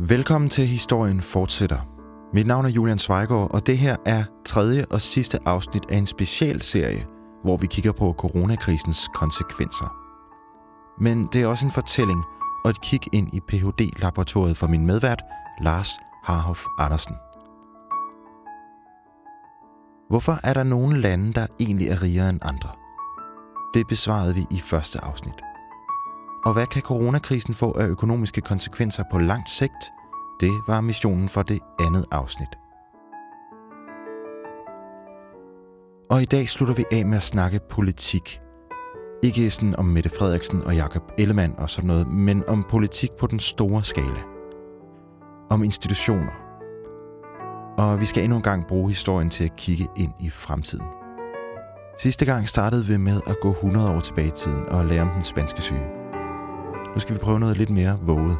Velkommen til Historien Fortsætter. Mit navn er Julian Zweigård, og det her er tredje og sidste afsnit af en specialserie, hvor vi kigger på coronakrisens konsekvenser. Men det er også en fortælling og et kig ind i Ph.D.-laboratoriet for min medvært, Lars Harhoff Andersen. Hvorfor er der nogle lande, der egentlig er rigere end andre? Det besvarede vi i første afsnit. Og hvad kan coronakrisen få af økonomiske konsekvenser på langt sigt? Det var missionen for det andet afsnit. Og i dag slutter vi af med at snakke politik. Ikke sådan om Mette Frederiksen og Jakob Ellemann og sådan noget, men om politik på den store skala. Om institutioner. Og vi skal endnu en gang bruge historien til at kigge ind i fremtiden. Sidste gang startede vi med at gå 100 år tilbage i tiden og lære om den spanske syge. Nu skal vi prøve noget lidt mere våget.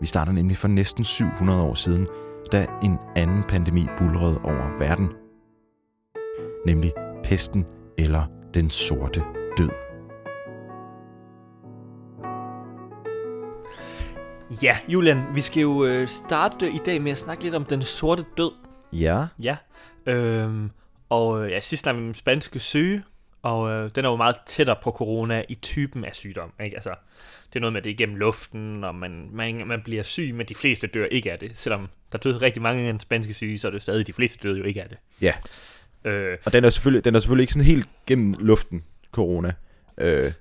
Vi starter nemlig for næsten 700 år siden, da en anden pandemi bulrede over verden. Nemlig pesten eller den sorte død. Ja, Julian, vi skal jo øh, starte i dag med at snakke lidt om den sorte død. Ja, Ja. Øhm, og øh, ja, sidst snakkede vi om spanske syge, og øh, den er jo meget tættere på corona i typen af sygdom. Ikke? Altså, det er noget med, at det er igennem luften, og man, man, man bliver syg, men de fleste dør ikke af det. Selvom der døde rigtig mange af den spanske syge, så er det stadig de fleste døde jo ikke af det. ja. Øh, Og den er selvfølgelig, den er selvfølgelig ikke sådan helt gennem luften, corona. Øh,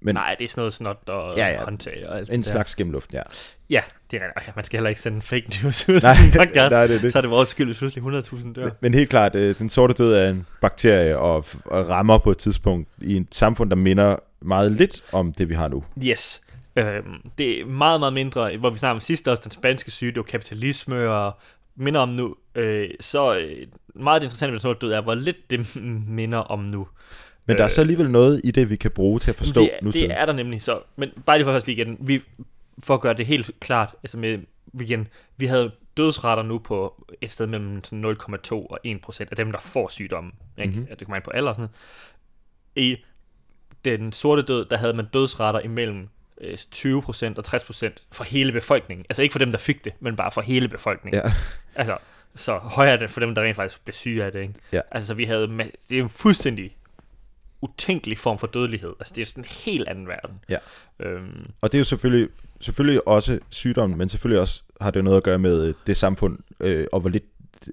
men nej, det er sådan noget snot og Ja, ja, håndtag og alt en der. slags luften, ja. Ja, det er. Ja, man skal heller ikke sende fake news ud Nej, af en podcast. nej, det er det. Så er det vores skyld, hvis pludselig 100.000 dør. Men helt klart, øh, den sorte død er en bakterie og, og rammer på et tidspunkt i et samfund, der minder meget lidt om det, vi har nu. Yes. Øhm, det er meget, meget mindre, hvor vi snakker om sidste også, den spanske syge, det var kapitalisme og minder om nu. Øh, så øh, meget det interessante ved den sorte død er, hvor lidt det minder om nu. Men der er Øh, så alligevel noget i det, vi kan bruge til at forstå det, nu det er der nemlig så. Men bare lige for os lige igen, vi, for at gøre det helt klart, altså med, igen, vi havde dødsrater nu på et sted mellem sådan 0,2 og 1 procent af dem, der får sygdommen. Ikke? Mhm. Mm-hmm. Det kommer ind på alder og sådan noget. I den sorte død, der havde man dødsrater imellem øh, 20% og 60% for hele befolkningen. Altså ikke for dem, der fik det, men bare for hele befolkningen. Ja. Altså, så højere er det for dem, der rent faktisk blev syge af det. Ikke? Ja. Altså, vi havde, det er jo en fuldstændig utænkelig form for dødelighed. Altså, det er sådan en helt anden verden. Ja. Øhm, Og det er jo selvfølgelig, selvfølgelig også sygdommen, men selvfølgelig også har det noget at gøre med øh, det samfund, øh, og hvor lidt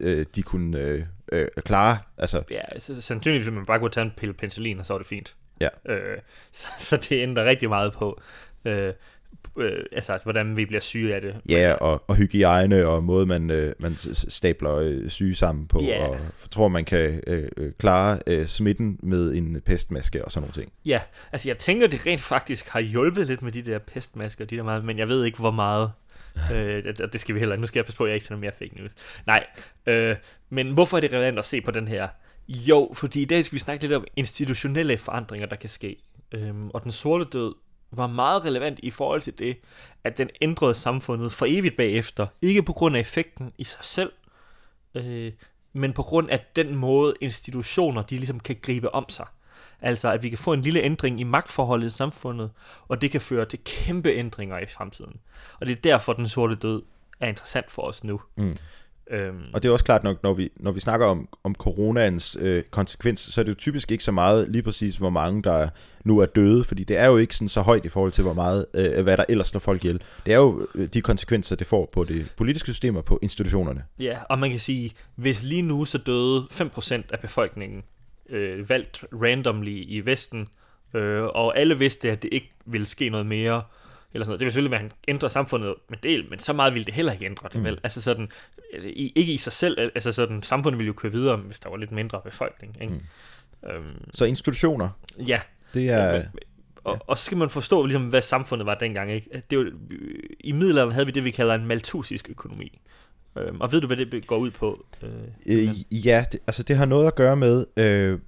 øh, de kunne øh, øh, klare. Altså, ja, så, sandsynligvis vil man bare kunne tage en pille penicillin, og så er det fint. Ja. Øh, så, så det ændrer rigtig meget på, øh, øh, altså, hvordan vi bliver syge af det. ja, og, og hygiejne og måde, man, øh, man stabler øh, syge sammen på, Ja. og tror, man kan øh, øh, klare øh, smitten med en pestmaske og sådan nogle ting. Ja, altså jeg tænker, det rent faktisk har hjulpet lidt med de der pestmasker, de der meget, men jeg ved ikke, hvor meget. øh, det- og det skal vi heller ikke. Nu skal jeg passe på, at jeg ikke sender mere fake news. Nej, øh, men hvorfor er det relevant at se på den her? Jo, fordi i dag skal vi snakke lidt om institutionelle forandringer, der kan ske. Øhm, og den sorte død var meget relevant i forhold til det, at den ændrede samfundet for evigt bagefter. Ikke på grund af effekten i sig selv, øh, men på grund af den måde, institutioner de ligesom kan gribe om sig. Altså, at vi kan få en lille ændring i magtforholdet i samfundet, og det kan føre til kæmpe ændringer i fremtiden. Og det er derfor, den sorte død er interessant for os nu. Mm. Øhm, Og det er også klart nok, når vi, når vi snakker om, om coronaens øh, konsekvens, så er det jo typisk ikke så meget lige præcis, hvor mange der nu er døde, fordi det er jo ikke sådan så højt i forhold til, hvor meget, øh, hvad der ellers slår folk ihjel. Det er jo øh, de konsekvenser, det får på det politiske system og på institutionerne. Ja, og man kan sige, hvis lige nu så døde 5% af befolkningen øh, valgt randomly i Vesten, øh, og alle vidste, at det ikke ville ske noget mere, eller sådan noget. Det ville selvfølgelig være, at han ændrer samfundet med del, men så meget ville det heller ikke ændre det, Mm. vel? Altså sådan, øh, ikke i sig selv, altså sådan, samfundet ville jo køre videre, hvis der var lidt mindre befolkning, ikke? Mm. Øhm, Så institutioner, ja, det er... Men- Og, og så skal man forstå, ligesom, hvad samfundet var dengang. Ikke? Det var, I middelalderen havde vi det, vi kalder en maltusisk økonomi. Øhm, og ved du, hvad det går ud på? Øh, Øh, ja, det, altså det har noget at gøre med øh,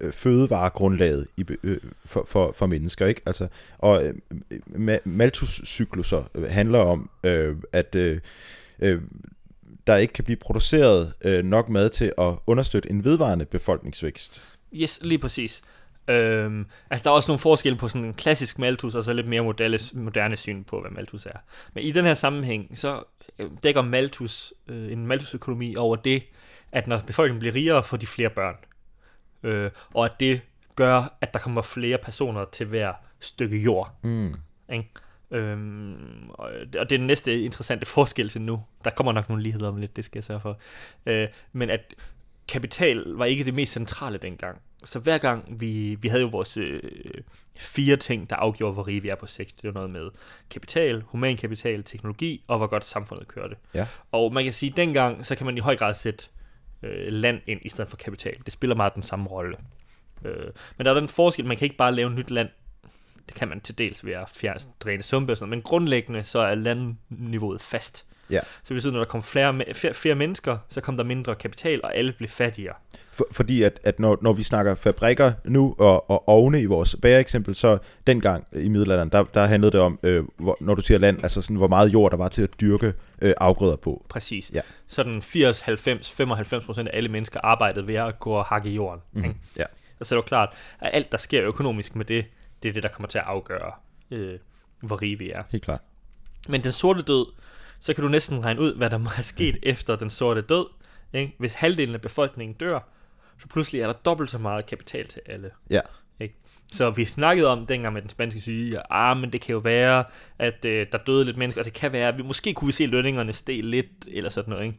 øh, fødevaregrundlaget i, øh, for, for, for mennesker, ikke? Altså, og øh, ma- Malthus-cykluser øh, handler om, øh, at øh, øh, der ikke kan blive produceret øh, nok mad til at understøtte en vedvarende befolkningsvækst. yes, lige præcis. Øhm, altså, der er også nogle forskelle på sådan en klassisk malthus, og så lidt mere moderne, moderne syn på, hvad malthus er. Men i den her sammenhæng, så øh, dækker malthus, øh, en malthusøkonomi over det, at når befolkningen bliver rigere, får de flere børn. Øh, og at det gør, at der kommer flere personer til hver stykke jord. Mm. Ikke? Øhm, og det er den næste interessante forskel til nu. Der kommer nok nogle ligheder om lidt, det skal jeg sørge for. Øh, men at kapital var ikke det mest centrale dengang. Så hver gang vi, vi havde jo vores øh, fire ting, der afgjorde, hvor rige vi er på sigt. Det var noget med kapital, human kapital, teknologi og hvor godt samfundet kørte. Ja. Og man kan sige, at dengang, så kan man i høj grad sætte øh, land ind i stedet for kapital. Det spiller meget den samme rolle. Øh, men der er den forskel, man kan ikke bare lave nyt land. Det kan man til dels ved at fjerne, dræne sumpe og sådan noget, men grundlæggende så er landniveauet fast. Ja. Så det betyder, når der kom flere, flere, flere mennesker, så kom der mindre kapital, og alle blev fattigere. For, fordi at, at når, når vi snakker fabrikker nu, og, og ovne i vores bæreeksempel, så dengang i middelalderen, der, der handlede det om, øh, hvor, når du siger land, altså sådan, hvor meget jord der var til at dyrke øh, afgrøder på. Præcis. Ja. Sådan 80, 90, 95 procent af alle mennesker arbejdede ved at gå og hakke jorden. Mhm. Ikke? Ja. Og så er det jo klart, at alt, der sker økonomisk med det, det er det, der kommer til at afgøre, øh, hvor rige vi er. Helt klart. Men den sorte død, så kan du næsten regne ud, hvad der må have sket efter den sorte død. Ikke? Hvis halvdelen af befolkningen dør, så pludselig er der dobbelt så meget kapital til alle. Ja. Ikke? Så vi snakkede om dengang med den spanske syge, at ah, men det kan jo være, at øh, der døde lidt mennesker, og det kan være, at vi måske kunne vi se lønningerne stige lidt, eller sådan noget. Ikke?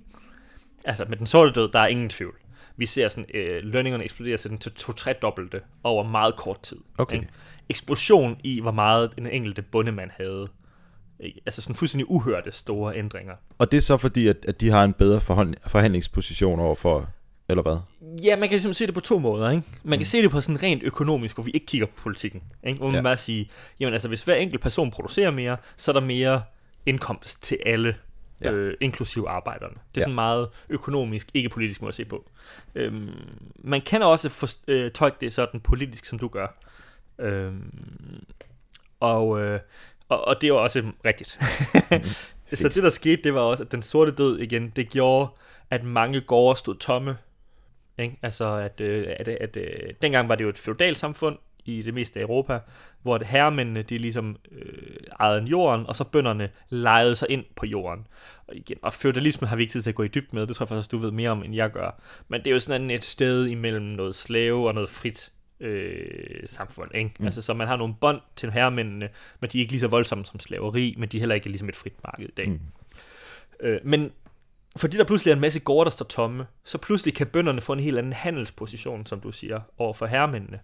Altså med den sorte død, der er ingen tvivl. Vi ser sådan, øh, lønningerne eksplodere sådan til to-tre dobbelte over meget kort tid. Okay. Ikke? Eksplosion i, hvor meget den enkelte bondemand havde. Altså sådan fuldstændig uhørte store ændringer. Og det er så fordi, at, at de har en bedre forhandlingsposition over for, eller hvad? Ja, man kan simpelthen se det på to måder. Ikke? Man kan se det på sådan rent økonomisk, hvor vi ikke kigger på politikken. Ikke? Hvor man Ja. bare sige, jamen altså, hvis hver enkelt person producerer mere, så er der mere indkomst til alle, Ja. øh, inklusiv arbejderne. Det er Ja. sådan meget økonomisk, ikke politisk måde at se på. Øhm, man kan også for, øh, tolke det sådan politisk, som du gør. Øhm, og, øh, og, og det jo også rigtigt. så det, der skete, det var også, at den sorte død igen, det gjorde, at mange gårde stod tomme. Ikke? Altså, at, øh, at, at øh, dengang var det jo et feudalt samfund i det meste af Europa, hvor at herremændene, de ligesom øh, ejede jorden, og så bønderne lejede sig ind på jorden. Og igen, og feudalisme har vi ikke tid til at gå i dybt med, det tror jeg faktisk, du ved mere om, end jeg gør. Men det er jo sådan et sted imellem noget slave og noget frit øh, samfund, ikke? Mm. Altså, så man har nogle bånd til herremændene, men de er ikke lige så voldsomme som slaveri, men de er heller ikke ligesom et frit marked i dag. Mm. Øh, men fordi der pludselig er en masse gårde, der står tomme, så pludselig kan bønderne få en helt anden handelsposition, som du siger, over for herremændene.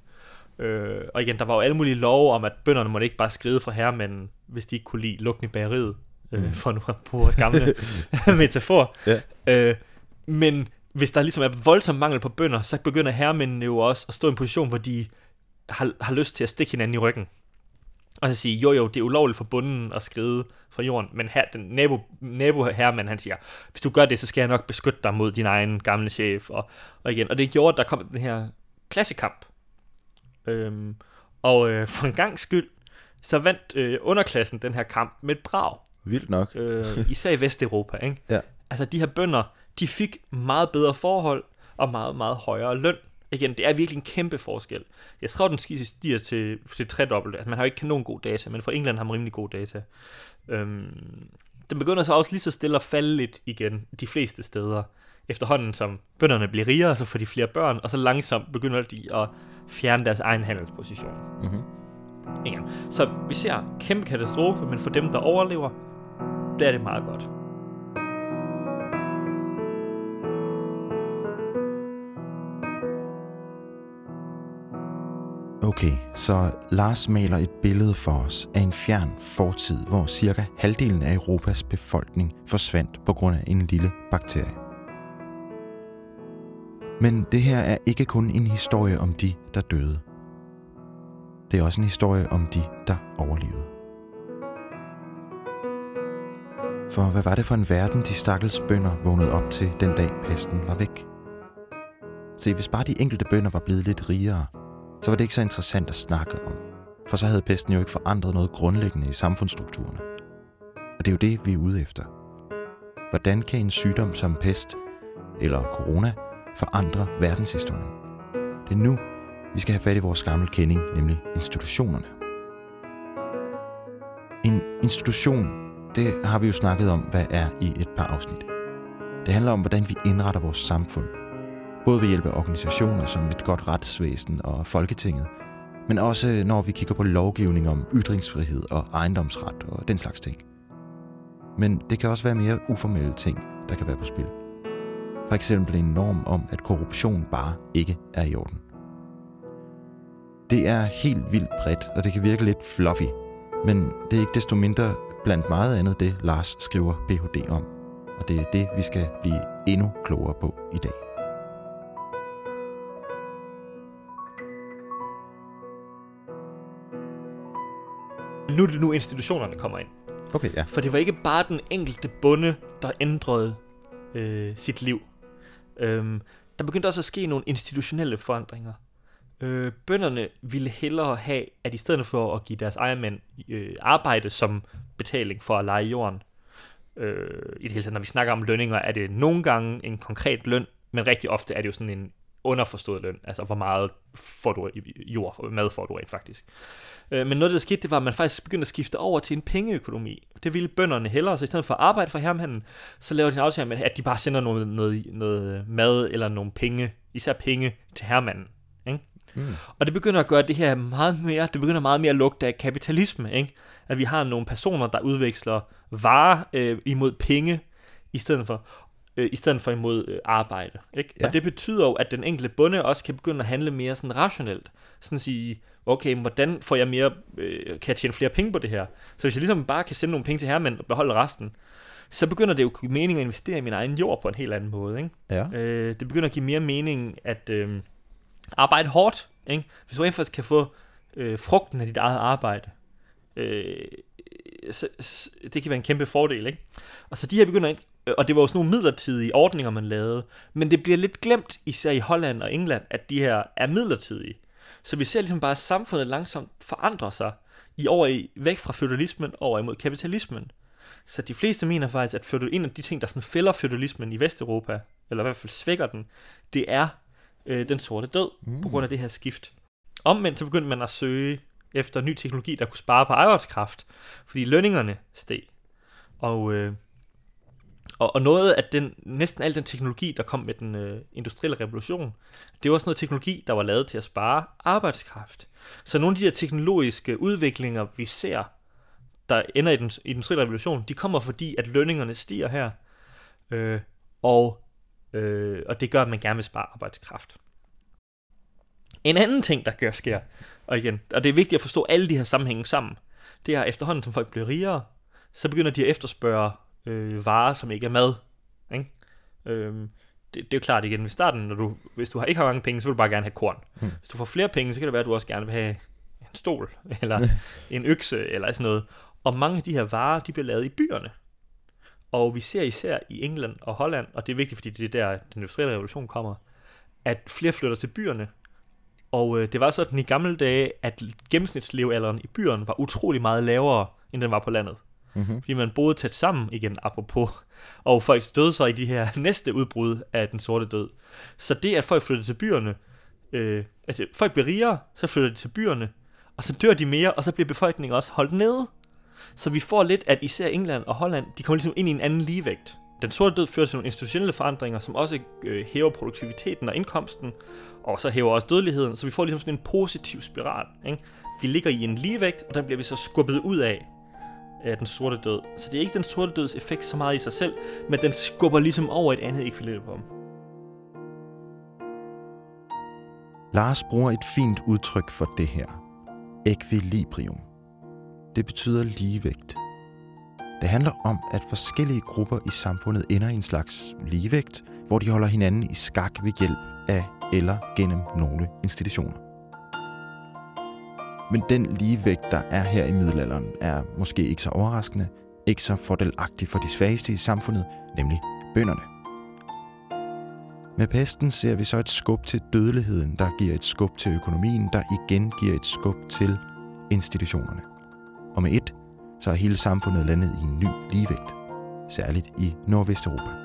Øh, og igen, der var jo alle mulige love om, at bønderne måtte ikke bare skride fra herremænden, hvis de ikke kunne lide lugten i bageriet, øh, Mm. for nu at bruge vores gamle metafor. Ja. Øh, men hvis der ligesom er voldsom mangel på bønder, så begynder herremændene jo også at stå i en position, hvor de har, har lyst til at stikke hinanden i ryggen. Og så sige, jo jo, det er ulovligt for bunden at skride fra jorden, men her, den nabo, nabo herremand, han siger, hvis du gør det, så skal jeg nok beskytte dig mod din egen gamle chef. Og, og igen, og det gjorde, at der kom den her klassekamp. Øhm, og øh, for en gang skyld, så vandt øh, underklassen den her kamp med et brag. Vildt nok. Øh, især i Vesteuropa, ikke? Ja. Altså, de her bønder, de fik meget bedre forhold og meget, meget højere løn. Igen, det er virkelig en kæmpe forskel. Jeg tror, den stiger til, til tredobbelte. Altså, man har jo ikke kanon god data, men for England har man rimelig god data. Øhm, den begynder så også lige så stille at falde lidt igen de fleste steder. Efterhånden som bønderne bliver rigere, så får de flere børn, og så langsomt begynder de at fjerne deres egen handelsposition. Mm-hmm. Igen. Så vi ser kæmpe katastrofe, men for dem, der overlever, der er det meget godt. Okay, så Lars maler et billede for os af en fjern fortid, hvor cirka halvdelen af Europas befolkning forsvandt på grund af en lille bakterie. Men det her er ikke kun en historie om de, der døde. Det er også en historie om de, der overlevede. For hvad var det for en verden, de stakkels bønder vågnede op til den dag pesten var væk? Se, hvis bare de enkelte bønder var blevet lidt rigere, så var det ikke så interessant at snakke om. For så havde pesten jo ikke forandret noget grundlæggende i samfundsstrukturerne. Og det er jo det, vi er ude efter. Hvordan kan en sygdom som pest eller corona forandre verdenshistorien? Det er nu, Vi skal have fat i vores gamle kending, nemlig institutionerne. En institution, det har vi jo snakket om, hvad er i et par afsnit. Det handler om, hvordan vi indretter vores samfund. Både ved hjælp af organisationer som et godt retsvæsen og Folketinget, men også når vi kigger på lovgivning om ytringsfrihed og ejendomsret og den slags ting. Men det kan også være mere uformelle ting, der kan være på spil. For eksempel en norm om, at korruption bare ikke er i orden. Det er helt vildt bredt, og det kan virke lidt fluffy, men det er ikke desto mindre blandt meget andet det, Lars skriver Ph.D. om. Og det er det, vi skal blive endnu klogere på i dag. Nu er det nu institutionerne kommer ind. Okay, ja. For det var ikke bare den enkelte bonde, der ændrede øh, sit liv. Øhm, der begyndte også at ske nogle institutionelle forandringer. Øh, bønderne ville hellere have, at i stedet for at give deres ejermænd øh, arbejde som betaling for at lege jorden, øh, i det hele taget, når vi snakker om lønninger, er det nogle gange en konkret løn, men rigtig ofte er det jo sådan en underforstået løn, altså hvor meget får du jord, mad får du rent faktisk. Øh, men noget, der skete, det var, at man faktisk begyndte at skifte over til en pengeøkonomi. Det ville bønderne hellere, så i stedet for at arbejde for hermanden, så lavede de en aftale med, at de bare sender noget, noget, noget mad eller nogle penge, især penge, til hermanden. Ikke? Mm. Og det begynder at gøre det her meget mere, det begynder meget mere at lugte af kapitalisme, ikke? At vi har nogle personer, der udveksler varer øh, imod penge, i stedet for øh, i stedet for imod øh, arbejde. Ikke? Ja. Og det betyder jo, at den enkelte bonde også kan begynde at handle mere sådan rationelt. Sådan at sige, okay, hvordan får jeg mere, øh, kan jeg tjene flere penge på det her? Så hvis jeg ligesom bare kan sende nogle penge til hermænd og beholde resten, så begynder det jo at give mening at investere i min egen jord på en helt anden måde. Ikke? Ja. Øh, det begynder at give mere mening at øh, arbejde hårdt. Ikke? Hvis du rent kan få øh, frugten af dit eget arbejde, øh, så, så, det kan være en kæmpe fordel. Ikke? Og så de her begynder og det var jo sådan nogle midlertidige ordninger, man lavede. Men det bliver lidt glemt, især i Holland og England, at de her er midlertidige. Så vi ser ligesom bare, at samfundet langsomt forandrer sig i over i, væk fra feudalismen over imod kapitalismen. Så de fleste mener faktisk, at feudal, en af de ting, der sådan fælder feudalismen i Vesteuropa, eller i hvert fald svækker den, det er øh, den sorte død, mm. på grund af det her skift. Omvendt så begyndte man at søge efter ny teknologi, der kunne spare på arbejdskraft, fordi lønningerne steg. Og øh, og, og noget af den, næsten al den teknologi, der kom med den øh, industrielle revolution, det var også noget teknologi, der var lavet til at spare arbejdskraft. Så nogle af de der teknologiske udviklinger, vi ser, der ender i den industrielle revolution, de kommer fordi, at lønningerne stiger her, øh, og, øh, og det gør, at man gerne vil spare arbejdskraft. En anden ting, der gør sker, og igen, og det er vigtigt at forstå alle de her sammenhænge sammen, det er efterhånden, som folk bliver rigere, så begynder de at efterspørge øh, varer, som ikke er mad. Ikke? Øhm, det, det er jo klart igen, i starten, når du, hvis du har, ikke har mange penge, så vil du bare gerne have korn. Hmm. Hvis du får flere penge, så kan det være, at du også gerne vil have en stol, eller en økse, eller sådan noget. Og mange af de her varer, de bliver lavet i byerne. Og vi ser især i England og Holland, og det er vigtigt, fordi det er der, den industrielle revolution kommer, at flere flytter til byerne. Og øh, det var sådan i gamle dage, at gennemsnitslevealderen i byerne var utrolig meget lavere, end den var på landet mm-hmm. fordi man boede tæt sammen igen, apropos, og folk døde så i de her næste udbrud af den sorte død. Så det, at folk flyttede til byerne, øh, altså folk bliver rigere, så flytter de til byerne, og så dør de mere, og så bliver befolkningen også holdt nede. Så vi får lidt, at især England og Holland, de kommer ligesom ind i en anden ligevægt. Den sorte død fører til nogle institutionelle forandringer, som også øh, hæver produktiviteten og indkomsten, og så hæver også dødeligheden, så vi får ligesom sådan en positiv spiral. Ikke? Vi ligger i en ligevægt, og den bliver vi så skubbet ud af af den sorte død. Så det er ikke den sorte døds effekt så meget i sig selv, men den skubber ligesom over et andet ekvilibrium. Lars bruger et fint udtryk for det her. Ekvilibrium. Det betyder ligevægt. Det handler om, at forskellige grupper i samfundet ender i en slags ligevægt, hvor de holder hinanden i skak ved hjælp af eller gennem nogle institutioner. Men den ligevægt, der er her i middelalderen, er måske ikke så overraskende, ikke så fordelagtig for de svageste i samfundet, nemlig bønderne. Med pesten ser vi så et skub til dødeligheden, der giver et skub til økonomien, der igen giver et skub til institutionerne. Og med et, så er hele samfundet landet i en ny ligevægt, særligt i Nordvesteuropa.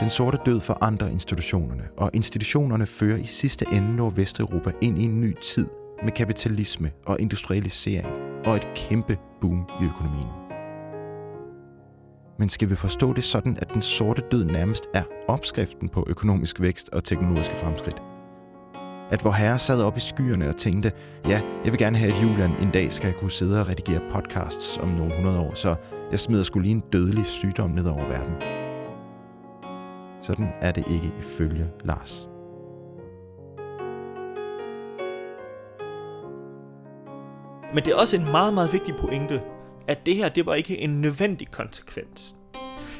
Den sorte død forandrer institutionerne, og institutionerne fører i sidste ende Nordvesteuropa ind i en ny tid med kapitalisme og industrialisering og et kæmpe boom i økonomien. Men skal vi forstå det sådan, at den sorte død nærmest er opskriften på økonomisk vækst og teknologiske fremskridt? At vor herre sad op i skyerne og tænkte, ja, jeg vil gerne have, at Julian en dag skal kunne sidde og redigere podcasts om nogle hundrede år, så jeg smider skulle lige en dødelig sygdom ned over verden. Sådan er det ikke ifølge Lars. Men det er også en meget, meget vigtig pointe, at det her, det var ikke en nødvendig konsekvens.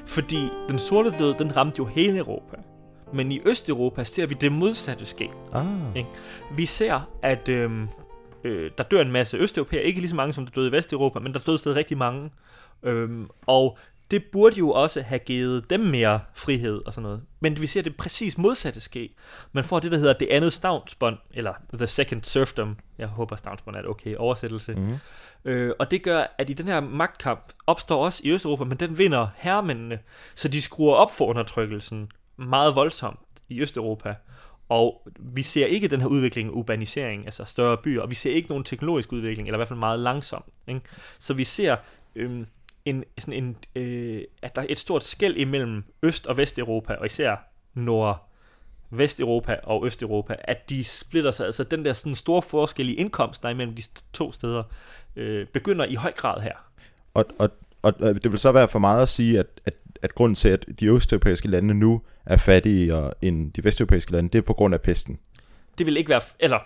Fordi den sorte død, den ramte jo hele Europa. Men i Østeuropa ser vi det modsatte ske. Ah. Ikke? Vi ser, at øhm, øh, der dør en masse østeuropæere, ikke lige så mange som der døde i Vesteuropa, men der døde stadig rigtig mange. Øhm, og det burde jo også have givet dem mere frihed og sådan noget. Men vi ser det præcis modsatte ske. Man får det, der hedder det andet stavnsbånd, eller the second serfdom. Jeg håber, stavnsbånd er et okay oversættelse. Mm. Øh, og det gør, at i den her magtkamp opstår også i Østeuropa, men den vinder herremændene, så de skruer op for undertrykkelsen meget voldsomt i Østeuropa. Og vi ser ikke den her udvikling urbanisering, altså større byer, og vi ser ikke nogen teknologisk udvikling, eller i hvert fald meget langsom. Ikke? Så vi ser øhm, en, sådan en, øh, at der er et stort skæld imellem Øst- og Vesteuropa, og især Nord- Vesteuropa og Østeuropa, at de splitter sig. Altså den der sådan store forskel i indkomst, der er imellem de to steder, øh, begynder i høj grad her. Og, og, og det vil så være for meget at sige, at, at, at grunden til, at de østeuropæiske lande nu er fattigere end de vesteuropæiske lande, det er på grund af pesten. Det vil ikke være, eller,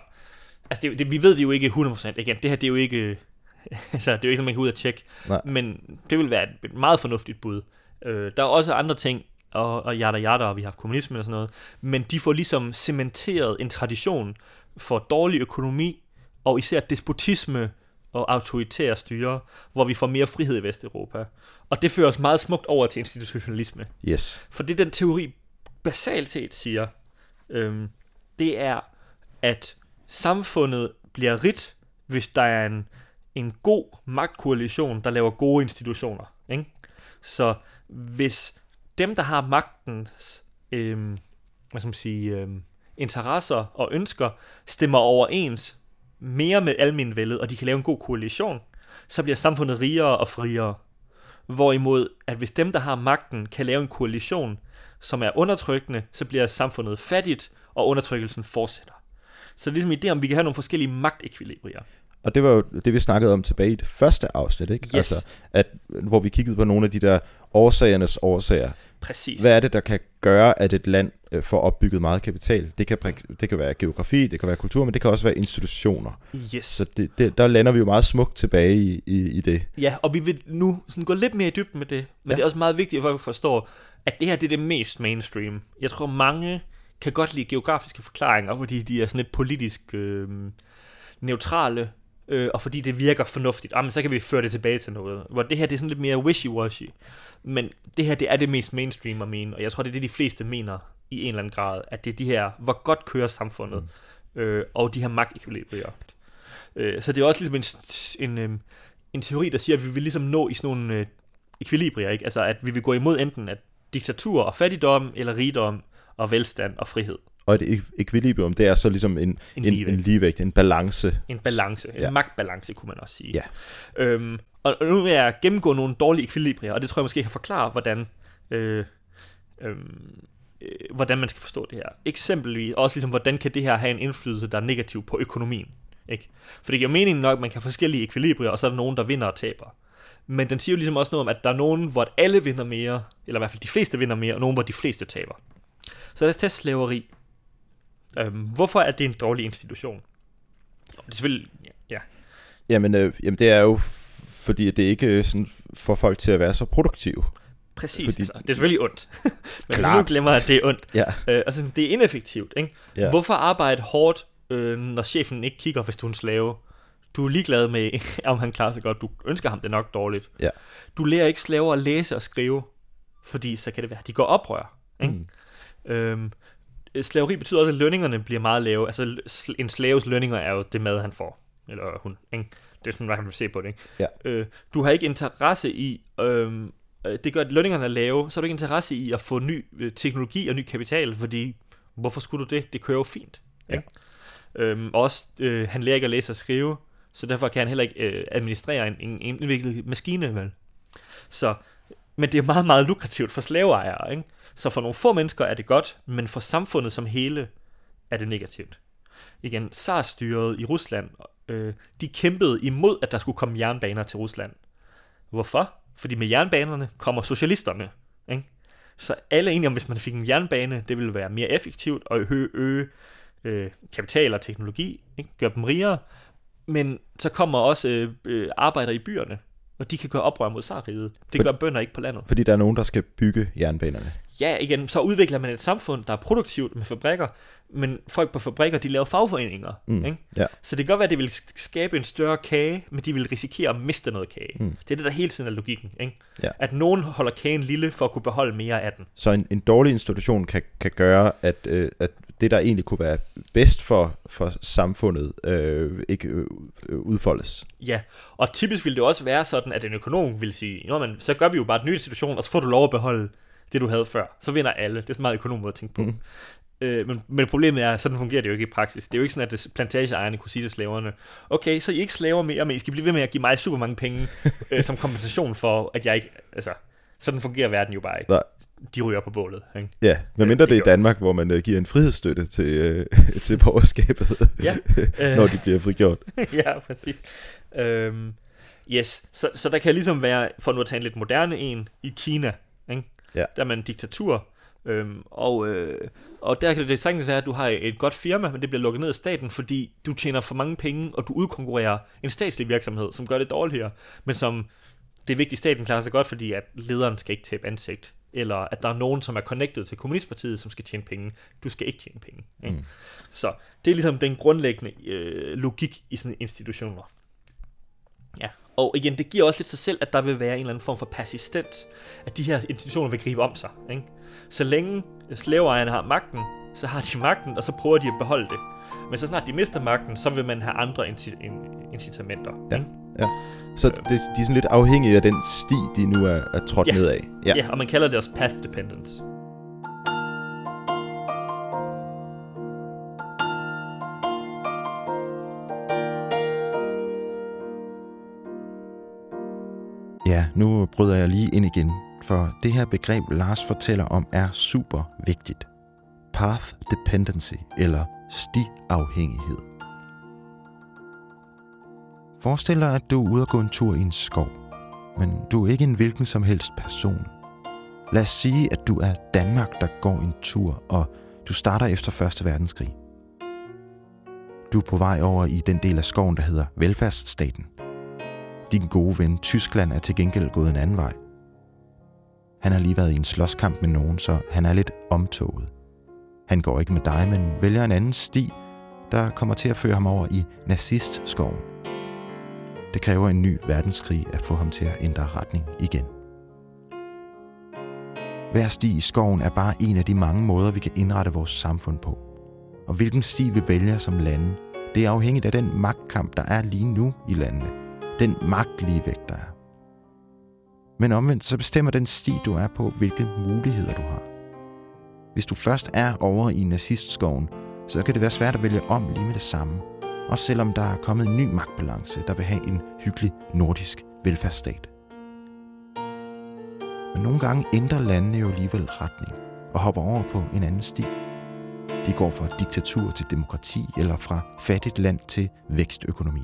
altså det, det, vi ved det jo ikke 100%, igen, det her det er jo ikke, altså det er jo ikke, som man kan ud og tjekke, Nej. men det vil være et meget fornuftigt bud. Øh, der er også andre ting, og, og yada yada, og vi har haft kommunisme og sådan noget, men de får ligesom cementeret en tradition for dårlig økonomi, og især despotisme og autoritære styre, hvor vi får mere frihed i Vesteuropa. Og det fører os meget smukt over til institutionalisme. Yes. For det den teori basalt set siger, øhm, det er, at samfundet bliver rigt, hvis der er en, en god magtkoalition, der laver gode institutioner. Ikke? Så hvis dem, der har magtens øhm, hvad skal man sige, øhm, interesser og ønsker, stemmer overens mere med almenvældet, og de kan lave en god koalition, så bliver samfundet rigere og friere. Hvorimod, at hvis dem, der har magten, kan lave en koalition, som er undertrykkende, så bliver samfundet fattigt, og undertrykkelsen fortsætter. Så det er ligesom idé om, vi kan have nogle forskellige magtekvilibrier. Og det var jo det, vi snakkede om tilbage i det første afsnit, ikke? Yes. Altså, at, hvor vi kiggede på nogle af de der årsagernes årsager. Præcis. Hvad er det, der kan gøre, at et land øh, får opbygget meget kapital? Det kan, det kan være geografi, det kan være kultur, men det kan også være institutioner. Yes. Så det, det, der lander vi jo meget smukt tilbage i, i, i det. Ja, og vi vil nu sådan gå lidt mere i dybden med det, men ja. det er også meget vigtigt, at folk forstår, at det her det er det mest mainstream. Jeg tror, mange kan godt lide geografiske forklaringer, fordi de er sådan lidt politisk øh, neutrale, øh, og fordi det virker fornuftigt. Ah, men så kan vi føre det tilbage til noget. Hvor det her det er sådan lidt mere wishy-washy. Men det her det er det mest mainstream at mene, og jeg tror, det er det, de fleste mener i en eller anden grad, at det er de her, hvor godt kører samfundet, mm. øh, og de her magtekvilibrier. Øh, så det er også ligesom en, en, øh, en teori, der siger, at vi vil ligesom nå i sådan nogle øh, ekvilibrier, ikke? Altså, at vi vil gå imod enten at diktatur og fattigdom, eller rigdom og velstand og frihed. Og et ek- ekvilibrium, det er så ligesom en, En en, en, ligevægt. en ligevægt, en balance. En balance, en Ja. magtbalance, kunne man også sige. Ja. Øhm, og nu vil jeg gennemgå nogle dårlige ekvilibrier, og det tror jeg måske kan forklare, hvordan, øh, øh, øh, hvordan man skal forstå det her. Eksempelvis også ligesom, hvordan kan det her have en indflydelse, der er negativ på økonomien. Ikke? For det giver mening nok, at man kan have forskellige ekvilibrier, og så er der nogen, der vinder og taber. Men den siger jo ligesom også noget om, at der er nogen, hvor alle vinder mere, eller i hvert fald de fleste vinder mere, og nogen, hvor de fleste taber. Så lad os tage slaveri. Øhm, hvorfor er det en dårlig institution? Det er selvfølgelig, ja, Jamen, øh, jamen det er jo fordi, det ikke øh, sådan får folk til at være så produktive. Præcis, Fordi- altså, det er selvfølgelig ondt. Men Klart. nu glemmer, at det er ondt. Ja. Øh, altså, det er ineffektivt, ikke? Ja. Hvorfor arbejde hårdt, øh, når chefen ikke kigger, hvis du er en slave? Du er ligeglad med, om han klarer sig godt. Du ønsker ham det nok dårligt. Ja. Du lærer ikke slaver at læse og skrive, fordi så kan det være, at de går oprør. Ikke? Mm. Øhm, slaveri betyder også, at lønningerne bliver meget lave. Altså, en slaves lønninger er jo det mad, han får. Eller hun, ikke? Det er sådan, han vil se på det, ikke? Ja. Øh, du har ikke interesse i øhm, øh, det gør, at lønningerne er lave, så har du ikke interesse i at få ny øh, teknologi og ny kapital, fordi hvorfor skulle du det? Det kører jo fint. Ja. Ikke? Øhm, også, øh, han lærer ikke at læse og skrive, så derfor kan han heller ikke øh, administrere en, en, en indviklet maskine, vel? Så, men det er meget, meget lukrativt for slaveejere, ikke? Så for nogle få mennesker er det godt, men for samfundet som hele er det negativt. Igen, SARS-styret i Rusland, øh, de kæmpede imod, at der skulle komme jernbaner til Rusland. Hvorfor? Fordi med jernbanerne kommer socialisterne. Ikke? Så alle er enige om, hvis man fik en jernbane, det ville være mere effektivt og øge, øge øh, kapital og teknologi, ikke? gøre dem rigere. Men så kommer også øh, øh, arbejdere i byerne, og de kan gøre oprør mod sarriget. Det For- gør bønder ikke på landet. Fordi der er nogen, der skal bygge jernbanerne. Ja, igen, så udvikler man et samfund, der er produktivt med fabrikker, men folk på fabrikker, de laver fagforeninger. Mm. Ikke? Ja. Så det kan godt være, at det vil skabe en større kage, men de vil risikere at miste noget kage. Mm. Det er det, der hele tiden er logikken. Ikke? Ja. At nogen holder kagen lille for at kunne beholde mere af den. Så en, en dårlig institution kan, kan gøre, at, øh, at det, der egentlig kunne være bedst for, for samfundet, øh, ikke øh, øh, udfoldes. Ja, og typisk vil det også være sådan, at en økonom vil sige, Nå, men, så gør vi jo bare et nyt institution, og så får du lov at beholde det, du havde før. Så vinder alle. Det er så meget økonom måde at tænke på. Mm. Øh, men, men problemet er, sådan fungerer det jo ikke i praksis. Det er jo ikke sådan, at plantageejerne kunne sige til slaverne, okay, så I ikke slaver mere, men I skal blive ved med at give mig super mange penge øh, som kompensation for, at jeg ikke... Altså, sådan fungerer verden jo bare ikke. Nej. De ryger på bålet. Ikke? Ja, medmindre det det er i Danmark, hvor man øh, giver en frihedsstøtte til, øh, til borgerskabet, Ja. når de bliver frigjort. ja, præcis. Øhm, yes, så, så der kan ligesom være, for nu at tage en lidt moderne en, i Kina, ikke? Ja. der er man en diktatur, øhm, og, øh, og der kan det sagtens være, at du har et godt firma, men det bliver lukket ned af staten, fordi du tjener for mange penge, og du udkonkurrerer en statslig virksomhed, som gør det dårligere, men som det er vigtigt, at staten klarer sig godt, fordi at lederen skal ikke tabe ansigt, eller at der er nogen, som er connected til Kommunistpartiet, som skal tjene penge. Du skal ikke tjene penge. Ikke? Mm. Så det er ligesom den grundlæggende øh, logik i sådan institutioner. Ja, og igen, det giver også lidt sig selv, at der vil være en eller anden form for persistens, at de her institutioner vil gribe om sig. Ikke? Så længe slaveejerne har magten, så har de magten, og så prøver de at beholde det. Men så snart de mister magten, så vil man have andre inci- in- incitamenter. Ja. Ikke? Så det, de er sådan lidt afhængige af den sti, de nu er, er trådt Ja. nedad. Ja. ja, og man kalder det også path dependence. Ja, nu bryder jeg lige ind igen, for det her begreb, Lars fortæller om, er super vigtigt. Path dependency, eller stiafhængighed. Forestil dig, at du er ude og gå en tur i en skov, men du er ikke en hvilken som helst person. Lad os sige, at du er Danmark, der går en tur, og du starter efter 1. verdenskrig. Du er på vej over i den del af skoven, der hedder velfærdsstaten. Din gode ven Tyskland er til gengæld gået en anden vej. Han har lige været i en slåskamp med nogen, så han er lidt omtoget. Han går ikke med dig, men vælger en anden sti, der kommer til at føre ham over i nazistskoven. Det kræver en ny verdenskrig at få ham til at ændre retning igen. Hver sti i skoven er bare en af de mange måder, vi kan indrette vores samfund på. Og hvilken sti vi vælger som lande, det er afhængigt af den magtkamp, der er lige nu i landene den magtligevægt, der er. Men omvendt så bestemmer den sti, du er på, hvilke muligheder du har. Hvis du først er over i nazistskoven, så kan det være svært at vælge om lige med det samme. Også selvom der er kommet en ny magtbalance, der vil have en hyggelig nordisk velfærdsstat. Men nogle gange ændrer landene jo alligevel retning og hopper over på en anden sti. De går fra diktatur til demokrati eller fra fattigt land til vækstøkonomi.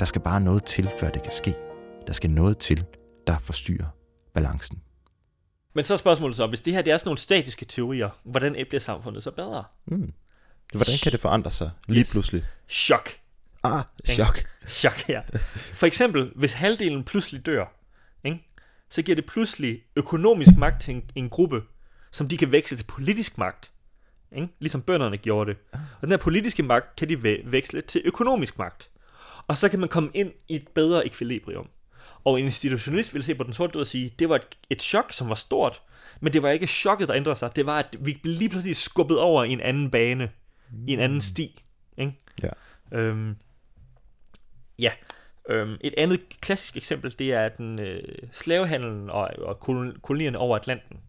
Der skal bare noget til, før det kan ske. Der skal noget til, der forstyrrer balancen. Men så er spørgsmålet så, hvis det her det er sådan nogle statiske teorier, hvordan bliver samfundet så bedre? Mm. Hvordan kan det forandre sig lige Yes. pludselig? Chok. Ah, chok. Chok, ja. For eksempel, hvis halvdelen pludselig dør, ikke? så giver det pludselig økonomisk magt til en, en gruppe, som de kan veksle til politisk magt. Ikke? Ligesom bønderne gjorde det. Og den her politiske magt kan de ve- veksle til økonomisk magt. Og så kan man komme ind i et bedre ekvilibrium. Og en institutionalist vil se på den sorte død og sige, det var et, et chok, som var stort, men det var ikke chokket, der ændrede sig. Det var, at vi lige pludselig skubbet over i en anden bane, i en anden sti. Ikke? Ja. Øhm, ja, Øhm, et andet klassisk eksempel, det er den øh, slavehandlen og, og kolon- kolonierne over Atlanten.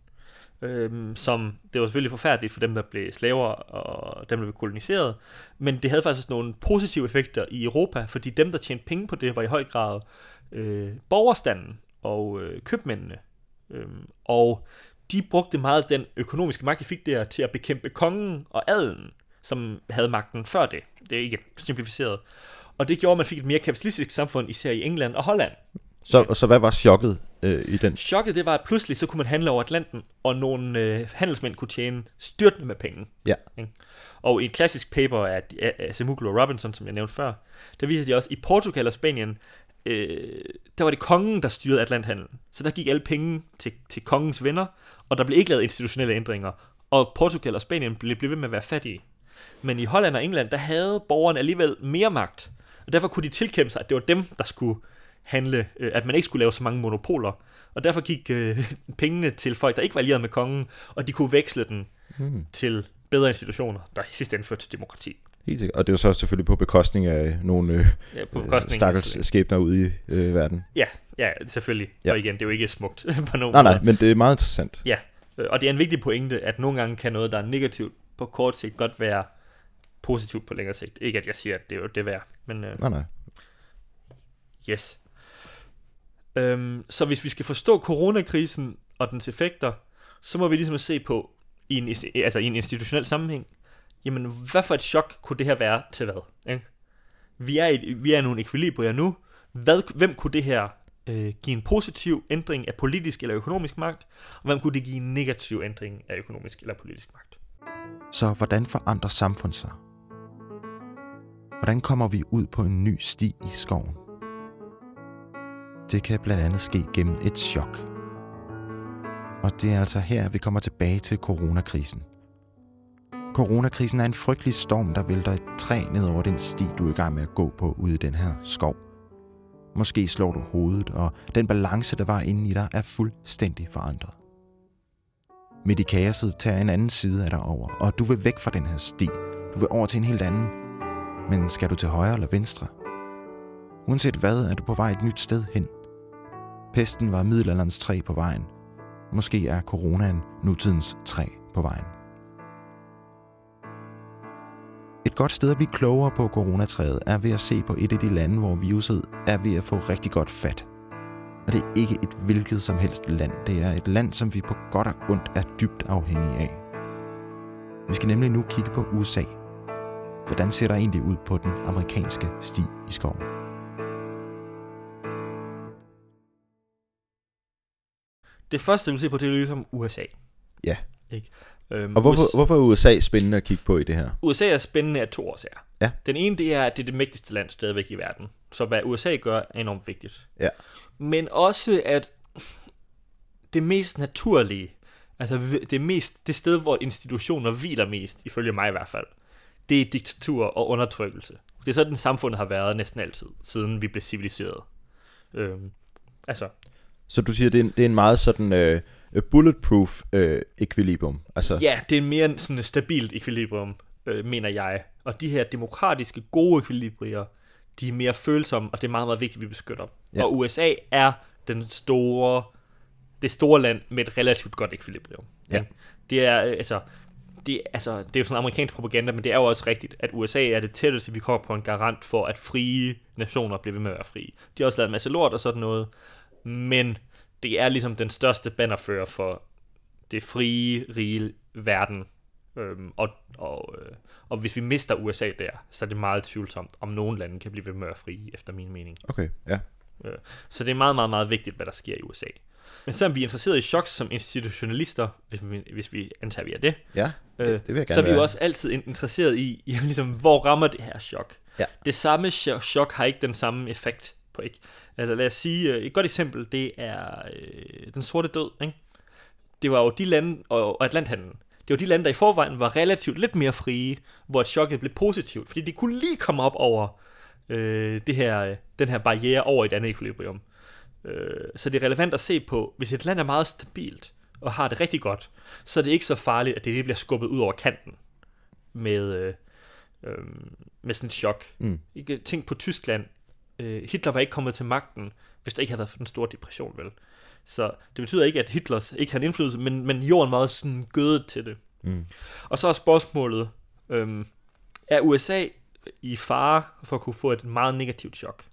Øhm, som, det var selvfølgelig forfærdeligt for dem, der blev slaver og dem, der blev koloniseret, men det havde faktisk nogle positive effekter i Europa, fordi dem, der tjente penge på det, var i høj grad øh, borgerstanden og øh, købmændene. Øhm, og de brugte meget den økonomiske magt, de fik der, til at bekæmpe kongen og adelen, som havde magten før det. Det er ikke simplificeret. Og det gjorde, at man fik et mere kapitalistisk samfund, især i England og Holland. Så, så hvad var chokket øh, i den? Chokket, det var, at pludselig så kunne man handle over Atlanten, og nogle øh, handelsmænd kunne tjene styrtende med penge. Ja. Ikke? Og i et klassisk paper af, af Semuglo og Robinson, som jeg nævnte før, der viser de også, at i Portugal og Spanien, øh, der var det kongen, der styrede Atlanthandlen. Så der gik alle penge til, til kongens venner, og der blev ikke lavet institutionelle ændringer. Og Portugal og Spanien blev, blev ved med at være fattige. Men i Holland og England, der havde borgerne alligevel mere magt. Og derfor kunne de tilkæmpe sig, at det var dem, der skulle handle, øh, at man ikke skulle lave så mange monopoler. Og derfor gik øh, pengene til folk, der ikke var allieret med kongen, og de kunne veksle den Hmm. til bedre institutioner, der i sidste ende førte til demokrati. Helt sikkert. Og det jo så selvfølgelig på bekostning af nogle øh, Ja, på bekostning stakkels skæbner ude i øh, verden. Ja, ja, selvfølgelig. Ja. Ja. Og igen, det er jo ikke smukt på nogen Nej, nej, men det er meget interessant. Øh, Og det er en vigtig pointe, at nogle gange kan noget, der er negativt på kort sigt, godt være positivt på længere sigt. Ikke at jeg siger, at det er jo det værd, men øh, Nej, nej. yes. Øhm, så hvis vi skal forstå coronakrisen og dens effekter, så må vi ligesom se på, i en, altså i en institutionel sammenhæng, jamen hvad for et chok kunne det her være til hvad? Ikke? Vi, er i, vi er i nogle ekvilibrier nu. Hvad, hvem kunne det her øh, give en positiv ændring af politisk eller økonomisk magt, og hvem kunne det give en negativ ændring af økonomisk eller politisk magt? Så hvordan forandrer samfund sig? Hvordan kommer vi ud på en ny sti i skoven? Det kan blandt andet ske gennem et chok. Og det er altså her, vi kommer tilbage til coronakrisen. Coronakrisen er en frygtelig storm, der vælter et træ ned over den sti, du er i gang med at gå på ude i den her skov. Måske slår du hovedet, og den balance, der var inde i dig, er fuldstændig forandret. Midt i kaoset tager en anden side af dig over, og du vil væk fra den her sti. Du vil over til en helt anden. Men skal du til højre eller venstre? Uanset hvad, er du på vej et nyt sted hen. Pesten var middelalderens træ på vejen. Måske er coronaen nutidens træ på vejen. Et godt sted at blive klogere på coronatræet er ved at se på et af de lande, hvor viruset er ved at få rigtig godt fat. Og det er ikke et hvilket som helst land. Det er et land, som vi på godt og ondt er dybt afhængige af. Vi skal nemlig nu kigge på USA. Hvordan ser der egentlig ud på den amerikanske sti i skoven? Det første, vi vil se på, det er ligesom USA. Ja. Ikke? Øhm, Og hvorfor, US- hvorfor er USA spændende at kigge på i det her? USA er spændende af to årsager. Ja. Den ene, det er, at det er det mægtigste land stadigvæk i verden. Så hvad USA gør, er enormt vigtigt. Ja. Men også, at det mest naturlige, altså det, mest, det sted, hvor institutioner hviler mest, ifølge mig i hvert fald, det er diktatur og undertrykkelse. Det er sådan, samfundet har været næsten altid, siden vi blev civiliseret. Øhm, altså, Så du siger, det er en, det er en meget sådan øh, bulletproof øh, equilibrium. Altså, Ja, det er mere sådan et stabilt ekvilibrium, øh, mener jeg. Og de her demokratiske, gode ekvilibrier, de er mere følsomme, og det er meget, meget vigtigt, at vi beskytter dem. Ja. Og USA er den store, det store land med et relativt godt ekvilibrium. Ja. Det er, øh, altså, det, altså, det er jo sådan amerikansk propaganda, men det er jo også rigtigt, at USA er det tætteste, vi kommer på en garant for, at frie nationer bliver ved med at være frie. De har også lavet en masse lort og sådan noget, men det er ligesom den største bannerfører for det frie, rige verden. Øhm, og, og, øh, og hvis vi mister USA der, så er det meget tvivlsomt, om nogen lande kan blive ved med at frie, efter min mening. okay, ja. Så det er meget, meget, meget vigtigt, hvad der sker i USA. Men selvom vi er interesseret i chok som institutionalister, hvis vi, hvis vi antager, vi er det, Ja, det, øh, det vil jeg gerne så er vi jo også altid in- interesseret i, jamen, ligesom, hvor rammer det her chok? Ja. Det samme cho- chok har ikke den samme effekt på ikke. Altså lad os sige, øh, et godt eksempel, det er øh, den sorte død. Ikke? Det var jo de lande, og, og Atlanthandlen, det var de lande, der i forvejen var relativt lidt mere frie, hvor et chokket blev positivt, fordi de kunne lige komme op over øh, det her, øh, den her barriere over et andet ekvilibrium. Øh, så det er relevant at se på, hvis et land er meget stabilt og har det rigtig godt, så er det ikke så farligt, at det lige bliver skubbet ud over kanten med, øh, øh, med sådan et chok. Mm. Tænk på Tyskland øh, Hitler var ikke kommet til magten, hvis der ikke havde været for den store depression, vel? Så det betyder ikke, at Hitler ikke havde indflydelse, men, men jorden var også sådan gødet til det. Mm. Og så er spørgsmålet, øhm, er USA i fare for at kunne få et meget negativt chok?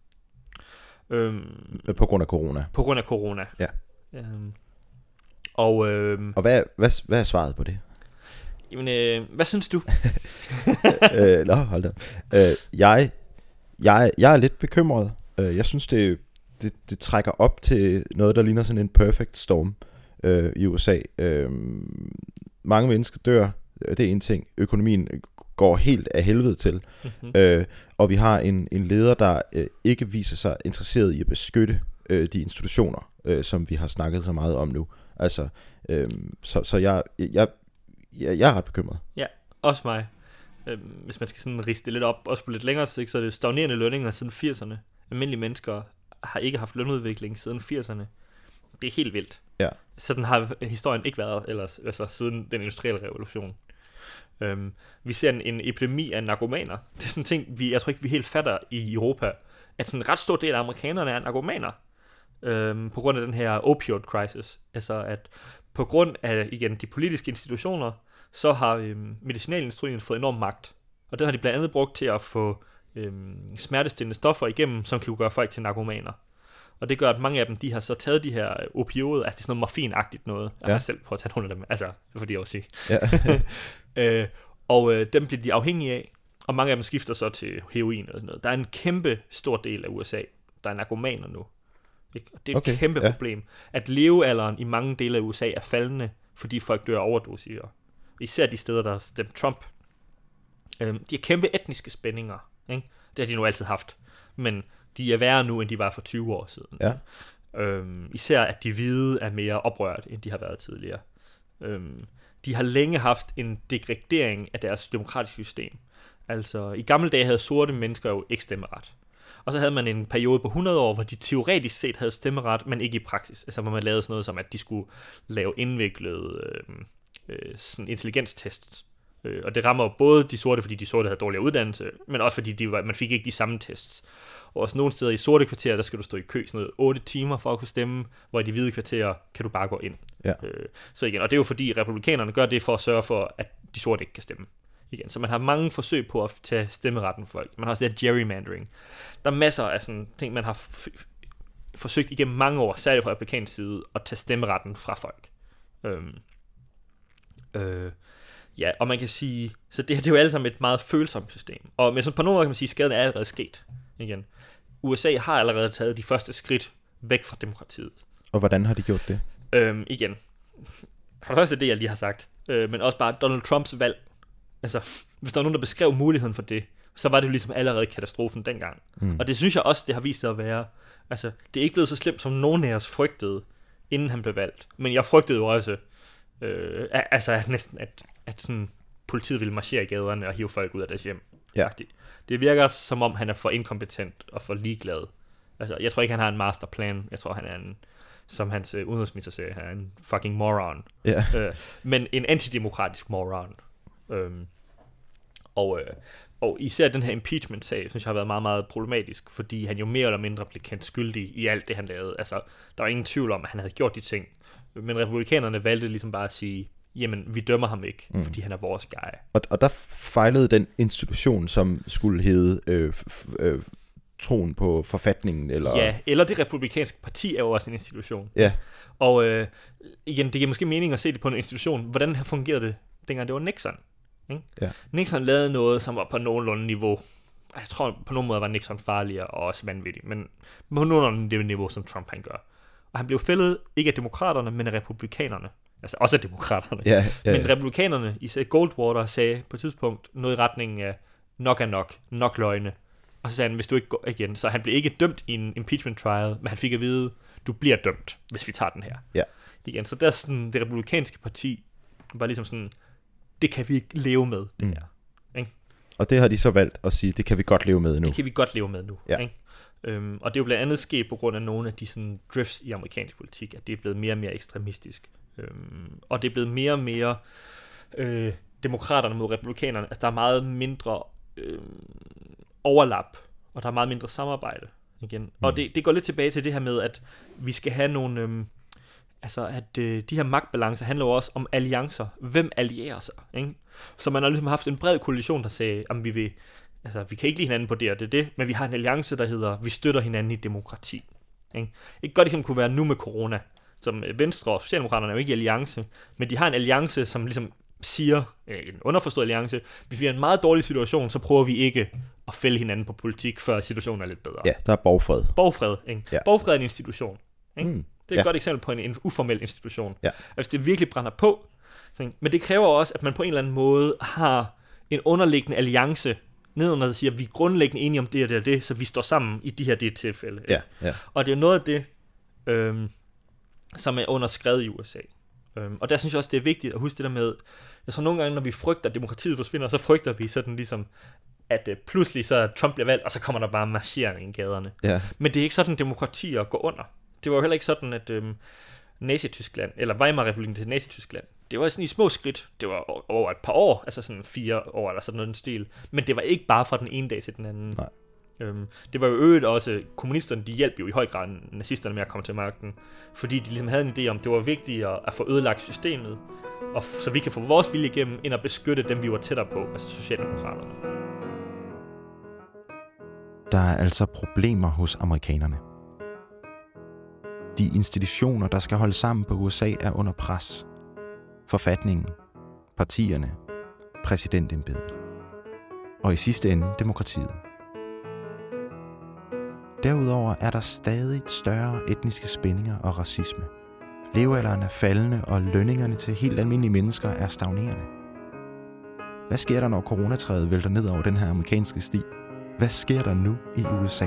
Øhm, På grund af corona. på grund af corona. Ja. Øhm, og øhm, Og hvad, hvad, hvad er svaret på det? jamen, øh, hvad synes du? øh, nå, hold da. Øh, jeg, jeg, jeg er lidt bekymret. Øh, jeg synes, det, det, det trækker op til noget, der ligner sådan en perfect storm øh, i USA. Øh, mange mennesker dør, det er en ting. Økonomien går helt af helvede til. Mhm. Øh, og vi har en, en leder, der øh, ikke viser sig interesseret i at beskytte øh, de institutioner, øh, som vi har snakket så meget om nu. Altså, øh, så, så jeg, jeg, jeg, jeg er ret bekymret. Også mig. Øhm, hvis man skal sådan riste det lidt op, også på lidt længere sigt, så er det stagnerende lønninger siden 80'erne. Almindelige mennesker har ikke haft lønudvikling siden 80'erne. Det er helt vildt. Ja. Sådan har historien ikke været ellers, altså siden den industrielle revolution. Øhm, vi ser en, en epidemi af narkomaner. Det er sådan en ting, vi, jeg tror ikke, vi helt fatter i Europa, at sådan en ret stor del af amerikanerne er narkomaner. Øhm, på grund af den her opioid crisis. Altså at på grund af, igen, de politiske institutioner, så har øhm, medicinalindustrien fået enorm magt. Og den har de blandt andet brugt til at få øhm, smertestillende stoffer igennem, som kan gøre folk til narkomaner. Og det gør, at mange af dem, de har så taget de her opioider, altså det er sådan noget morfinagtigt noget. Jeg Ja. har selv prøvet at tage nogle af dem, altså fordi jeg var syg. Ja. Øh, og øh, dem bliver de afhængige af, og mange af dem skifter så til heroin og sådan noget. Der er en kæmpe stor del af USA, der er narkomaner nu. Ikke? Og det er et Okay, kæmpe ja. problem, at levealderen i mange dele af USA er faldende, fordi folk dør af overdosier. Især de steder, der har stemt Trump. Øh, de har kæmpe etniske spændinger. Ikke? Det har de nu altid haft. Men de er værre nu, end de var for 20 år siden. Ja. Øhm, især at de hvide er mere oprørt, end de har været tidligere. Øhm, de har længe haft en degradering af deres demokratiske system. Altså, i gamle dage havde sorte mennesker jo ikke stemmeret. Og så havde man en periode på 100 år, hvor de teoretisk set havde stemmeret, men ikke i praksis. Altså, hvor man lavede sådan noget som, at de skulle lave indviklede øh, øh, sådan intelligenstests. Øh, og det rammer både de sorte, fordi de sorte havde dårligere uddannelse, men også fordi de var, man fik ikke de samme tests. Og også nogle steder i sorte kvarterer, der skal du stå i kø sådan noget 8 timer for at kunne stemme, hvor i de hvide kvarterer kan du bare gå ind. Ja. Øh, så igen, og det er jo fordi republikanerne gør det for at sørge for, at de sorte ikke kan stemme. Igen. Så man har mange forsøg på at tage stemmeretten for folk. Man har også det her gerrymandering. Der er masser af sådan ting, man har f- forsøgt igennem mange år, særligt fra republikansk side, at tage stemmeretten fra folk. Øhm, øh, ja, og man kan sige, så det, her, det er jo alt sammen et meget følsomt system. Og men sådan på nogle måder kan man sige, at skaden er allerede sket. Igen. USA har allerede taget de første skridt væk fra demokratiet. Og hvordan har de gjort det? Øhm, igen. For det første det, jeg lige har sagt. Øh, men også bare Donald Trumps valg. Altså, hvis der var nogen, der beskrev muligheden for det, så var det jo ligesom allerede katastrofen dengang. Mm. Og det synes jeg også, det har vist sig at være. Altså, det er ikke blevet så slemt, som nogen af os frygtede, inden han blev valgt. Men jeg frygtede jo også, øh, altså næsten, at, at sådan, politiet ville marchere i gaderne og hive folk ud af deres hjem. Ja. Det, virker som om, han er for inkompetent og for ligeglad. Altså, jeg tror ikke, han har en masterplan. Jeg tror, han er en, som hans øh, udenrigsminister siger, han er en fucking moron. Ja. Øh, men en antidemokratisk moron. Øhm, og, øh, og især den her impeachment-sag, synes jeg har været meget, meget problematisk, fordi han jo mere eller mindre blev kendt skyldig i alt det, han lavede. Altså, der var ingen tvivl om, at han havde gjort de ting. Men republikanerne valgte ligesom bare at sige, jamen, vi dømmer ham ikke, mm. fordi han er vores guy. Og, og der fejlede den institution, som skulle hedde øh, øh, troen på forfatningen, eller... Ja, eller det republikanske parti er jo også en institution. Ja, Og øh, igen, det giver måske mening at se det på en institution. Hvordan fungerede det, dengang det var Nixon? Ikke? Ja. Nixon lavede noget, som var på nogenlunde niveau. Jeg tror, på nogen måde var Nixon farligere og også vanvittig, men på nogenlunde det niveau, som Trump han gør. Og han blev fældet ikke af demokraterne, men af republikanerne. Altså også af demokraterne. ja, ja, Men ja. republikanerne, især Goldwater, sagde på et tidspunkt noget i retning af, nok er nok, nok løgne. Og så sagde han, hvis du ikke går igen, så han blev ikke dømt i en impeachment trial, men han fik at vide, du bliver dømt, hvis vi tager den her. Ja. Igen, så der er sådan, det republikanske parti var ligesom sådan, det kan vi ikke leve med, det Mm. her. Og det har de så valgt at sige, det kan vi godt leve med nu. Det kan vi godt leve med nu. Ja. Ikke? Øhm, og det er jo blandt andet sket på grund af nogle af de sådan, drifts i amerikansk politik, at det er blevet mere og mere ekstremistisk. Øhm, og det er blevet mere og mere øh, demokraterne mod republikanerne. Altså der er meget mindre øh, overlap, og der er meget mindre samarbejde. igen. Mm. Og det, det går lidt tilbage til det her med, at vi skal have nogle... Øhm, altså, at øh, de her magtbalancer handler jo også om alliancer. Hvem allierer sig? Ikke? Så man har ligesom haft en bred koalition, der sagde, at vi vil... Altså, vi kan ikke lide hinanden på det og det, det, men vi har en alliance, der hedder, vi støtter hinanden i demokrati. Ikke? Et godt eksempel kunne være nu med corona, som øh, Venstre og Socialdemokraterne er jo ikke i alliance, men de har en alliance, som ligesom siger, øh, en underforstået alliance, hvis vi er en meget dårlig situation, så prøver vi ikke at fælde hinanden på politik, før situationen er lidt bedre. Ja, der er borgfred. Borgfred, ikke? Ja. Borgfred er en institution. Ikke? Mm. Det er et Ja. godt eksempel på en, en uformel institution. Ja. Hvis det virkelig brænder på, så, men det kræver også, at man på en eller anden måde har en underliggende alliance nedenunder, der siger, at vi er grundlæggende enige om det og det og det, så vi står sammen i de her det tilfælde. Ja, ja. Og det er noget af det, øhm, som er underskrevet i USA. Øhm, og der synes jeg også, det er vigtigt at huske det der med, jeg tror nogle gange, når vi frygter, at demokratiet forsvinder, så frygter vi sådan ligesom, at øh, pludselig så er Trump bliver valgt, og så kommer der bare marcherende i gaderne. ja. Men det er ikke sådan, demokratier går under. Det var jo heller ikke sådan, at øhm, Nazi-Tyskland, eller Weimar-republiken til Nazi-Tyskland, det var sådan i små skridt. Det var over et par år, altså sådan fire år eller sådan noget stil. Men det var ikke bare fra den ene dag til den anden. Nej. Øhm, det var jo øvrigt også, kommunisterne, de hjalp jo i høj grad nazisterne med at komme til magten, fordi de ligesom havde en idé om, det var vigtigere at få ødelagt systemet, og f- så vi kan få vores vilje igennem, end at beskytte dem, vi var tættere på, altså Socialdemokraterne. Der er altså problemer hos amerikanerne. De institutioner, der skal holde sammen på USA, er under pres. Forfatningen, partierne, præsidentembedet. Og i sidste ende demokratiet. Derudover er der stadig større etniske spændinger og racisme. Levealderen er faldende, og lønningerne til helt almindelige mennesker er stagnerende. Hvad sker der, når coronatræet vælter ned over den her amerikanske sti? Hvad sker der nu i USA?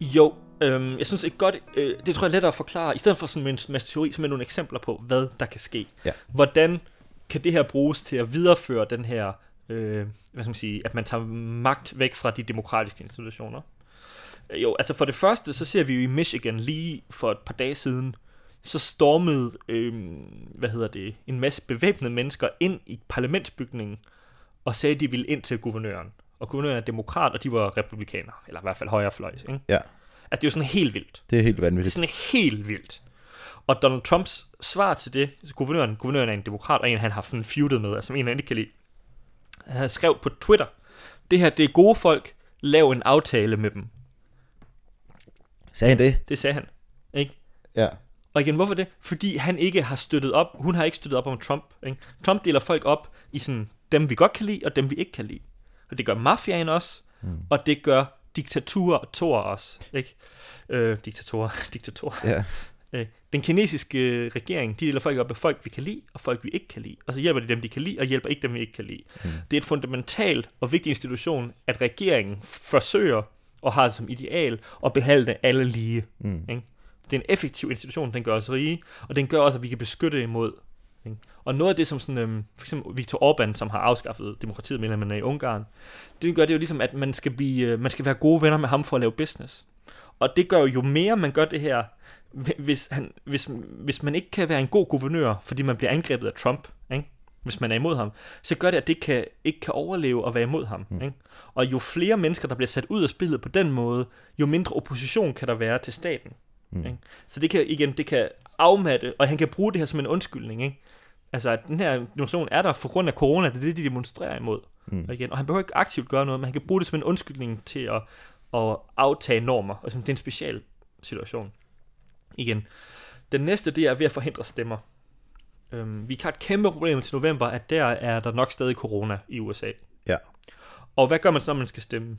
Jo, øhm, jeg synes et godt, øh, det tror jeg er lettere at forklare, i stedet for sådan en masse teori, så med nogle eksempler på, hvad der kan ske. Ja. Hvordan kan det her bruges til at videreføre den her, øh, hvad skal man sige, at man tager magt væk fra de demokratiske institutioner? Øh, Jo, altså for det første, så ser vi jo i Michigan lige for et par dage siden, så stormede, øh, hvad hedder det, en masse bevæbnede mennesker ind i parlamentsbygningen, og sagde, at de ville ind til guvernøren. Og guvernøren er demokrat, og de var republikanere, eller i hvert fald højrefløjs, ikke? Ja, Altså, det er jo sådan helt vildt. det er helt Det er vanvittigt. sådan helt vildt. Og Donald Trumps svar til det, altså guvernøren, guvernøren er en demokrat, og en, han har sådan feudet med, altså en, han ikke kan lide. Han skrev på Twitter, det her, det er gode folk, lav en aftale med dem. Sagde han det? Det sagde han. Ikke? Ja. Og igen, hvorfor det? Fordi han ikke har støttet op, hun har ikke støttet op om Trump. Ikke? Trump deler folk op i sådan, dem vi godt kan lide, og dem vi ikke kan lide. Og det gør mafiaen også, mm. og det gør diktaturer og torer også. Ikke? Øh, diktatorer, diktatorer. Ja. Øh, den kinesiske øh, regering, de deler folk op af folk, vi kan lide, og folk, vi ikke kan lide. Og så hjælper de dem, de kan lide, og hjælper ikke dem, vi ikke kan lide. Mm. Det er et fundamentalt og vigtig institution, at regeringen forsøger og har som ideal at behandle alle lige. Mm. Ikke? Det er en effektiv institution, den gør os rige, og den gør også, at vi kan beskytte imod. Ikke? Og noget af det, som sådan, øhm, for eksempel Viktor Orbán, som har afskaffet demokratiet, er i Ungarn, det gør det jo ligesom, at man skal, blive, øh, man skal være gode venner med ham for at lave business. Og det gør jo, jo mere man gør det her, hvis, han, hvis, hvis man ikke kan være en god guvernør, fordi man bliver angrebet af Trump, ikke? hvis man er imod ham, så gør det, at det kan, ikke kan overleve at være imod ham. Mm. Ikke? Og jo flere mennesker, der bliver sat ud af spillet på den måde, jo mindre opposition kan der være til staten. Mm. Ikke? Så det kan igen, det kan afmatte, og han kan bruge det her som en undskyldning. Ikke? Altså, at den her demonstration er der for grund af corona, det er det, de demonstrerer imod. Mm. Og, igen, og han behøver ikke aktivt gøre noget, men han kan bruge det som en undskyldning til at, at aftage normer. Og det er en speciel situation. Igen. Den næste, det er ved at forhindre stemmer. Øhm, vi har et kæmpe problem til november, at der er der nok stadig corona i USA. Ja. Og hvad gør man så, når man skal stemme?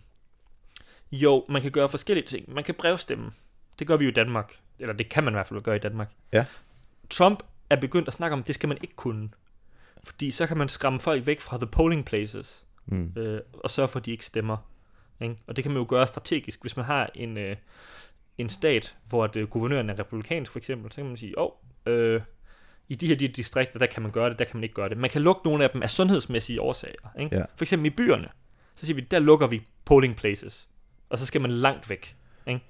Jo, man kan gøre forskellige ting. Man kan brevstemme. Det gør vi jo i Danmark. Eller det kan man i hvert fald gøre i Danmark. Ja. Trump er begyndt at snakke om, at det skal man ikke kunne. Fordi så kan man skræmme folk væk fra the polling places, Mm. øh, og sørge for, at de ikke stemmer. Ikke? Og det kan man jo gøre strategisk. Hvis man har en, øh, en stat, hvor det, guvernøren er republikansk for eksempel, så kan man sige, åh, oh, øh, i de her de distrikter, der kan man gøre det, der kan man ikke gøre det. Man kan lukke nogle af dem af sundhedsmæssige årsager. Ikke? Ja. For eksempel i byerne, så siger vi, der lukker vi polling places, og så skal man langt væk. Ikke?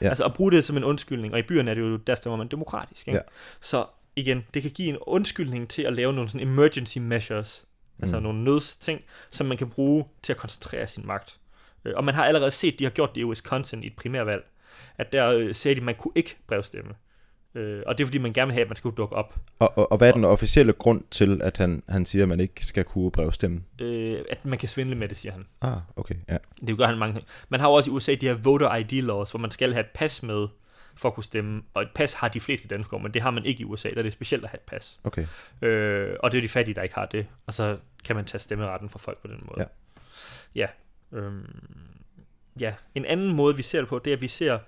Ja. Altså at bruge det som en undskyldning, og i byerne er det jo, der stemmer man demokratisk. Ikke? Ja. Så igen, det kan give en undskyldning til at lave nogle sådan emergency measures, Altså Mm. nogle nødsting, som man kan bruge til at koncentrere sin magt. Øh, Og man har allerede set, de har gjort det i Wisconsin i et primærvalg, at der øh, sagde de, at man kunne ikke brevstemme. Øh, Og det er fordi, man gerne vil have, at man skulle dukke op. Og, og, og hvad er den officielle grund til, at han, han siger, at man ikke skal kunne brevstemme? Øh, At man kan svindle med det, siger han. Ah, okay, ja. Det gør han mange ting. Man har jo også i USA de her voter ID laws, hvor man skal have et pas med for at kunne stemme. Og et pas har de fleste danskere, men det har man ikke i USA, der er det specielt at have et pas. Okay. Øh, og det er de fattige, der ikke har det. Og så kan man tage stemmeretten fra folk på den måde. Ja. Ja. Øhm, ja. En anden måde, vi ser det på, det er, at vi ser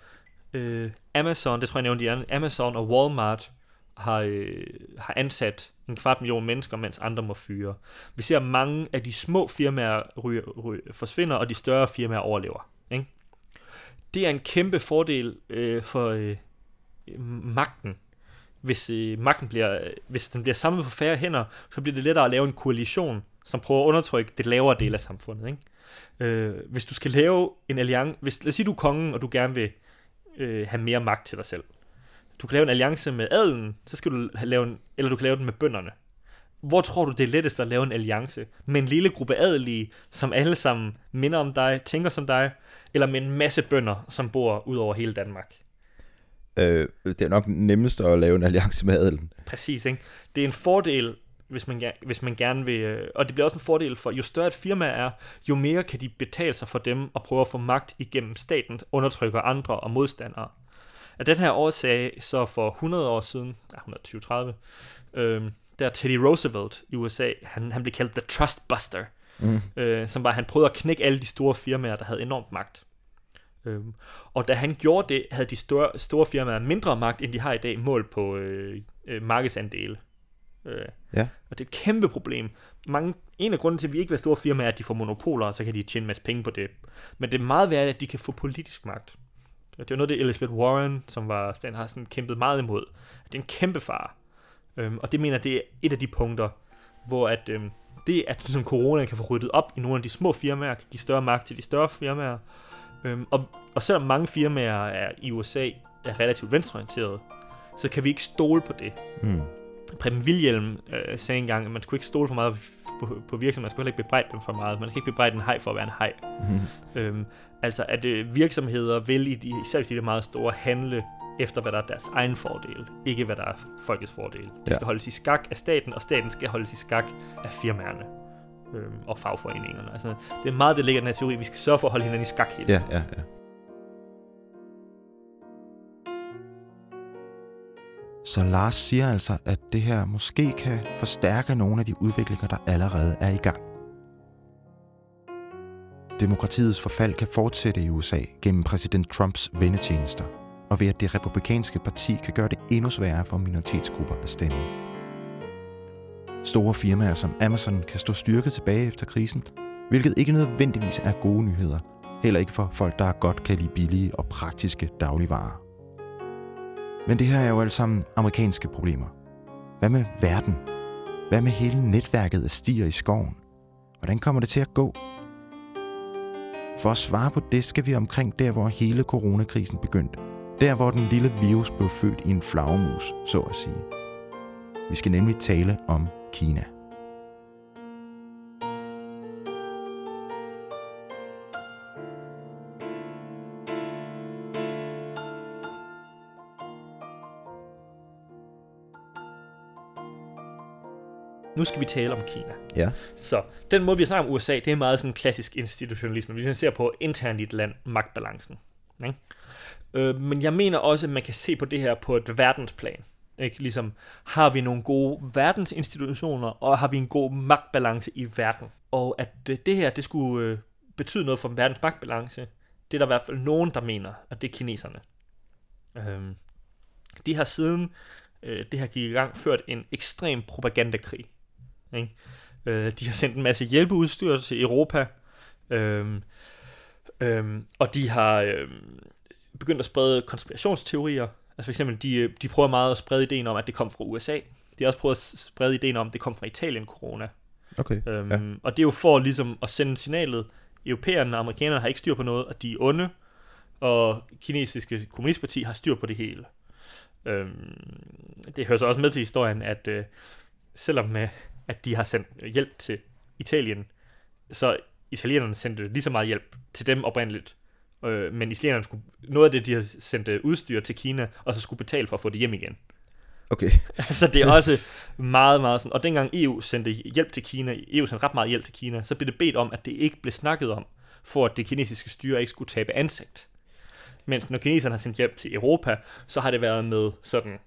øh, Amazon, det tror jeg nævnte i anden, Amazon og Walmart har, øh, har ansat en kvart million mennesker, mens andre må fyre. Vi ser, at mange af de små firmaer ryger, ryger, forsvinder, og de større firmaer overlever. Ikke? Det er en kæmpe fordel øh, for øh, magten. Hvis øh, magten bliver, hvis den bliver samlet på færre hænder, så bliver det lettere at lave en koalition, som prøver at undertrykke det lavere del af samfundet. Ikke? Øh, hvis du skal lave en alliance, hvis, lad os sige, du er kongen, og du gerne vil øh, have mere magt til dig selv. Du kan lave en alliance med adelen, så skal du lave en, eller du kan lave den med bønderne. Hvor tror du, det er lettest at lave en alliance? Med en lille gruppe adelige, som alle sammen minder om dig, tænker som dig, eller med en masse bønder, som bor ud over hele Danmark? Øh, det er nok nemmest at lave en alliance med adelen. Præcis, ikke? Det er en fordel, hvis man, hvis man gerne vil... øh, Og det bliver også en fordel for, jo større et firma er, jo mere kan de betale sig for dem og prøve at få magt igennem staten, undertrykker andre og modstandere. Af den her årsag, så for 100 år siden, ja, 120-30, øh, der Teddy Roosevelt i USA, han, han blev kaldt The Trust Buster, Mm. øh, som var, at han prøvede at knække alle de store firmaer, der havde enormt magt. Øhm, og da han gjorde det, havde de store, store firmaer mindre magt, end de har i dag, målt på øh, øh, markedsandele. Øh, Ja. Og det er et kæmpe problem. Mange, en af grunden til, at vi ikke vil store firmaer, er, at de får monopoler, og så kan de tjene en masse penge på det. Men det er meget værd, at de kan få politisk magt. Og Det er noget, det Elizabeth Warren, som var, den har sådan kæmpet meget imod. Det er en kæmpe fare. Øhm, og det mener, det er et af de punkter, hvor at, øhm, det, at som corona kan få ryddet op i nogle af de små firmaer, kan give større magt til de større firmaer. Øhm, og, og selvom mange firmaer er i USA er relativt venstreorienterede, så kan vi ikke stole på det. Mm. Preben Wilhjelm øh, sagde engang, at man skulle ikke stole for meget på, på virksomheder, man skulle heller ikke bebrejde dem for meget. Man skal ikke bebrejde en hej for at være en hej. Mm. Øhm, altså at øh, virksomheder vil, i de, især hvis de er meget store, handle efter, hvad der er deres egen fordel, ikke hvad der er folkets fordel. De Ja. skal holdes i skak af staten, og staten skal holdes i skak af firmaerne øhm, og fagforeningerne. Altså, det er meget, det ligger i den her teori. Vi skal sørge for at holde hinanden i skak hele Ja, tiden. ja, ja. Så Lars siger altså, at det her måske kan forstærke nogle af de udviklinger, der allerede er i gang. Demokratiets forfald kan fortsætte i USA gennem præsident Trumps vendetjenester, og ved at det republikanske parti kan gøre det endnu sværere for minoritetsgrupper at stemme. Store firmaer som Amazon kan stå styrket tilbage efter krisen, hvilket ikke nødvendigvis er gode nyheder, heller ikke for folk, der godt kan lide billige og praktiske dagligvarer. Men det her er jo alt sammen amerikanske problemer. Hvad med verden? Hvad med hele netværket af stier i skoven? Hvordan kommer det til at gå? For at svare på det, skal vi omkring der, hvor hele coronakrisen begyndte. Der, hvor den lille virus blev født i en flagermus, så at sige. Vi skal nemlig tale om Kina. Nu skal vi tale om Kina. Ja. Så den måde, vi snakker om USA, det er meget sådan klassisk institutionalisme. Man ser på internt i et land, magtbalancen. Ikke? Øh, men jeg mener også, at man kan se på det her på et verdensplan. Ikke? Ligesom, har vi nogle gode verdensinstitutioner, og har vi en god magtbalance i verden? Og at det her, det skulle øh, betyde noget for verdens magtbalance, det er der i hvert fald nogen, der mener, at det er kineserne. Øhm, de har siden øh, det her gik i gang, ført en ekstrem propagandakrig. Ikke? Øh, de har sendt en masse hjælpeudstyr til Europa, Øh, øhm, og de har øhm, begyndt at sprede konspirationsteorier. Altså for eksempel, de, øh, de prøver meget at sprede ideen om, at det kom fra USA. De har også prøvet at sprede ideen om, at det kom fra Italien, corona. Okay. Øhm, Ja. ja. Og det er jo for ligesom at sende signalet, europæerne og amerikanerne har ikke styr på noget, og de er onde, og kinesiske kommunistparti har styr på det hele. Øhm, det hører så også med til historien, at øh, selvom øh, at de har sendt hjælp til Italien. Så italienerne sendte lige så meget hjælp til dem oprindeligt. Øh, men italienerne skulle, noget af det, de havde sendt øh, udstyr til Kina, og så skulle betale for at få det hjem igen. Okay. altså det er også meget, meget sådan. Og dengang EU sendte hjælp til Kina, EU sendte ret meget hjælp til Kina, så blev det bedt om, at det ikke blev snakket om, for at det kinesiske styre ikke skulle tabe ansigt. Mens når kineserne har sendt hjælp til Europa, så har det været med sådan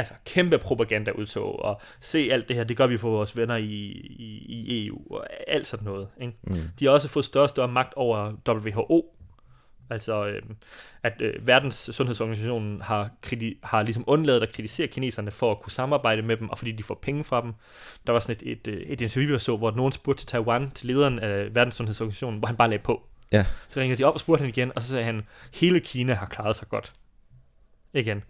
altså kæmpe propagandaudtog, og se alt det her, det gør vi for vores venner i, i, i EU, og alt sådan noget. Ikke? Mm. De har også fået større og større magt over WHO, altså øh, at øh, Verdens Sundhedsorganisationen har, kriti- har ligesom undladet at kritisere kineserne for at kunne samarbejde med dem, og fordi de får penge fra dem. Der var sådan et, et, øh, et interview, jeg så, hvor nogen spurgte til Taiwan, til lederen af Verdens Sundhedsorganisationen, hvor han bare lagde på. Ja. Så ringede de op og spurgte han igen, og så sagde han, hele Kina har klaret sig godt. Igen.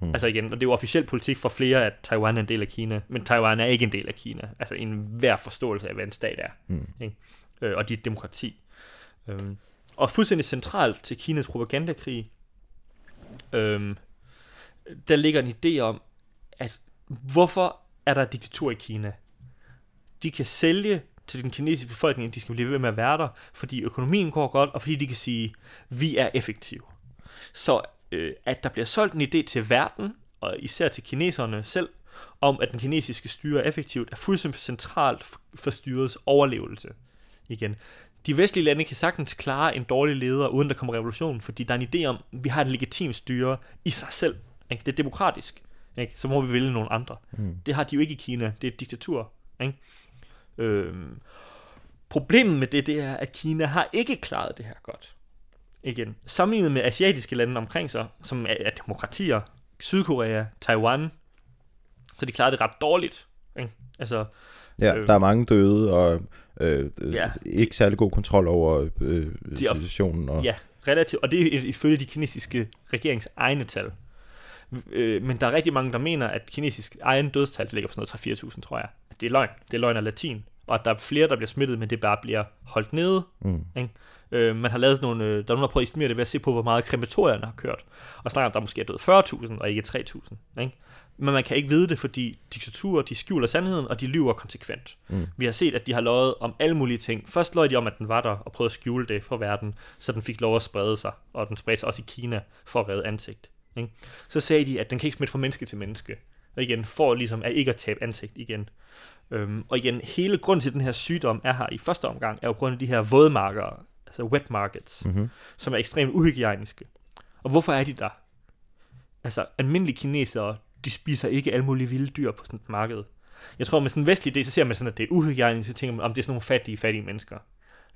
Mm. Altså igen, og det er jo officiel politik for flere, at Taiwan er en del af Kina, men Taiwan er ikke en del af Kina. Altså en hver forståelse af, hvad en stat er. Mm. Ikke? Øh, og er et demokrati. Øhm, og fuldstændig centralt til Kinas propagandakrig, øhm, der ligger en idé om, at hvorfor er der diktatur i Kina? De kan sælge til den kinesiske befolkning, at de skal blive ved med at være der, fordi økonomien går godt, og fordi de kan sige, vi er effektive. Så øh, at der bliver solgt en idé til verden, og især til kineserne selv, om at den kinesiske styre effektivt, er fuldstændig centralt for styrets overlevelse. Igen. De vestlige lande kan sagtens klare en dårlig leder, uden der kommer revolution, fordi der er en idé om, at vi har et legitimt styre i sig selv. Ikke? Det er demokratisk. Ikke? Så må vi vælge nogle andre. Mm. Det har de jo ikke i Kina. Det er et diktatur. Ikke? Øhm, problemet med det, det er, at Kina har ikke klaret det her godt. Igen. Sammenlignet med asiatiske lande omkring sig, som er, er demokratier, Sydkorea, Taiwan, så de klarede det ret dårligt. Ikke? Altså, ja, øh, der er mange døde, og øh, ja, ikke særlig god kontrol over øh, situationen. Og... Ja, relativt. Og det er ifølge de kinesiske regerings egne tal. Øh, men der er rigtig mange, der mener, at kinesisk egen dødstal ligger på sådan noget 3-4.000, tror jeg. Det er løgn. Det er løgn af latin. Og at der er flere, der bliver smittet, men det bare bliver holdt nede. Mm. Ikke? Øh, man har lavet nogle, øh, der er nogen, der prøver at estimere det ved at se på, hvor meget krematorierne har kørt. Og snakker om, der måske er død 40.000 og ikke 3.000. Ikke? Men man kan ikke vide det, fordi diktaturer, de skjuler sandheden, og de lyver konsekvent. Mm. Vi har set, at de har løjet om alle mulige ting. Først løj de om, at den var der, og prøvede at skjule det for verden, så den fik lov at sprede sig, og den spredte sig også i Kina for at redde ansigt. Ikke? Så sagde de, at den kan ikke smitte fra menneske til menneske. Og igen, for ligesom at ikke at tabe ansigt igen. Øhm, og igen, hele grunden til, at den her sygdom er her i første omgang, er jo grund af de her vådmarkere, altså wet markets, mm-hmm. som er ekstremt uhygiejniske. Og hvorfor er de der? Altså, almindelige kinesere, de spiser ikke alle mulige vilde dyr på sådan et marked. Jeg tror, med sådan en vestlig idé, så ser man sådan, at det er uhygiejnisk, så tænker man, om det er sådan nogle fattige, fattige mennesker.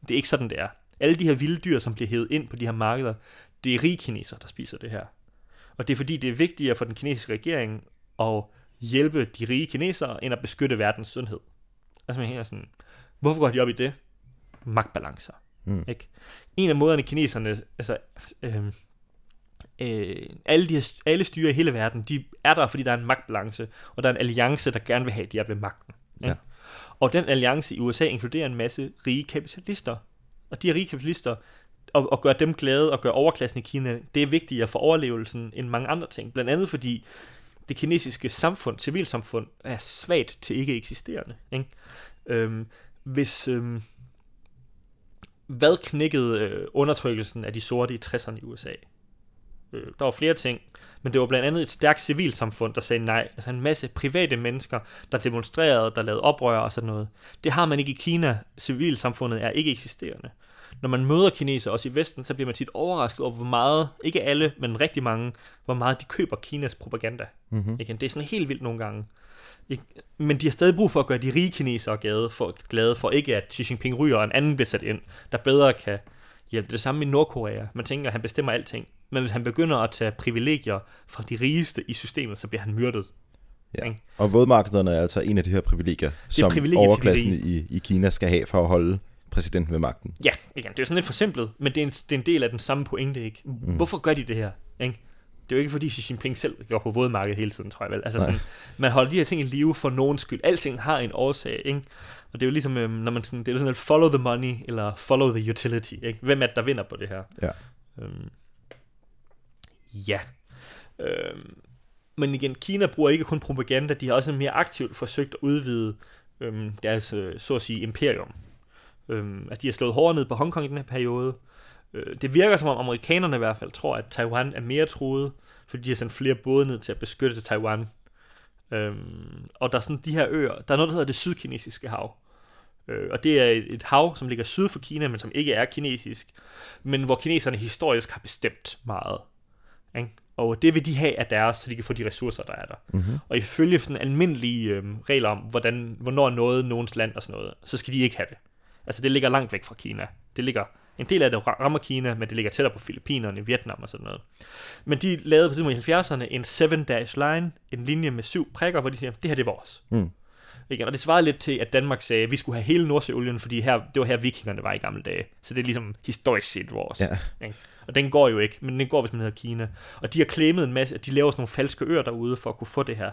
Det er ikke sådan, det er. Alle de her vilde dyr, som bliver hævet ind på de her markeder, det er rige kinesere, der spiser det her. Og det er fordi, det er vigtigere for den kinesiske regering at hjælpe de rige kinesere, end at beskytte verdens sundhed. Altså man her sådan, hvorfor går de op i det? Magtbalancer. Mm. Ikke? En af måderne kineserne, altså øh, øh, alle, de her, alle styre i hele verden, de er der, fordi der er en magtbalance, og der er en alliance, der gerne vil have, at de er ved magten. Ikke? Ja. Og den alliance i USA inkluderer en masse rige kapitalister. Og de her rige kapitalister, og, og gøre dem glade og gøre overklassen i Kina, det er vigtigere for overlevelsen end mange andre ting. Blandt andet fordi det kinesiske samfund, civilsamfund, er svagt til ikke eksisterende. Ikke? Øhm, hvis, øhm, hvad knækkede øh, undertrykkelsen af de sorte i 60'erne i USA? Øh, der var flere ting, men det var blandt andet et stærkt civilsamfund, der sagde nej. Altså en masse private mennesker, der demonstrerede, der lavede oprør og sådan noget. Det har man ikke i Kina. Civilsamfundet er ikke eksisterende. Når man møder kineser, også i Vesten, så bliver man tit overrasket over, hvor meget, ikke alle, men rigtig mange, hvor meget de køber Kinas propaganda. Mm-hmm. Ikke? Det er sådan helt vildt nogle gange. Ikke? Men de har stadig brug for at gøre de rige kinesere glade for, glade for ikke, at Xi Jinping ryger, og en anden bliver sat ind, der bedre kan hjælpe. Det samme i Nordkorea. Man tænker, at han bestemmer alting. Men hvis han begynder at tage privilegier fra de rigeste i systemet, så bliver han myrdet. Ja. Ikke? Og vådmarkederne er altså en af de her privilegier, som privilegier overklassen i, i Kina skal have for at holde præsidenten ved magten. Ja, igen, det er sådan lidt forsimplet, men det er, en, det er en del af den samme pointe, ikke? Mm. Hvorfor gør de det her? Ikke? Det er jo ikke fordi Xi Jinping selv går på vådmarkedet hele tiden, tror jeg vel. Altså sådan, man holder de her ting i live for nogens skyld. Alting har en årsag, ikke? Og det er jo ligesom, øhm, når man sådan, det er sådan, follow the money, eller follow the utility, ikke? Hvem er det, der vinder på det her? Ja. Øhm, ja. Øhm, men igen, Kina bruger ikke kun propaganda, de har også mere aktivt forsøgt at udvide øhm, deres, øh, så at sige, imperium. Øhm, altså, de har slået hårdere ned på Hongkong i den her periode. Øh, det virker som om amerikanerne i hvert fald tror, at Taiwan er mere truet, fordi de har sendt flere både ned til at beskytte Taiwan. Øhm, og der er sådan de her øer, der er noget, der hedder det sydkinesiske hav. Øh, og det er et, et hav, som ligger syd for Kina, men som ikke er kinesisk, men hvor kineserne historisk har bestemt meget. Ikke? Og det vil de have af deres, så de kan få de ressourcer, der er der. Mm-hmm. Og ifølge sådan almindelige øh, regler om, hvordan, hvornår noget nogens land og sådan noget, så skal de ikke have det. Altså det ligger langt væk fra Kina. Det ligger, en del af det rammer Kina, men det ligger tættere på Filippinerne, Vietnam og sådan noget. Men de lavede på tidspunkt i 70'erne en 7-dash line, en linje med syv prikker, hvor de siger, det her det er vores. Mm. Igen, og det svarede lidt til, at Danmark sagde, at vi skulle have hele Nordsjøolien, fordi her, det var her vikingerne var i gamle dage. Så det er ligesom historisk set vores. Ja. Ikke? Og den går jo ikke, men den går, hvis man hedder Kina. Og de har claimet en masse, de laver sådan nogle falske øer derude for at kunne få det her.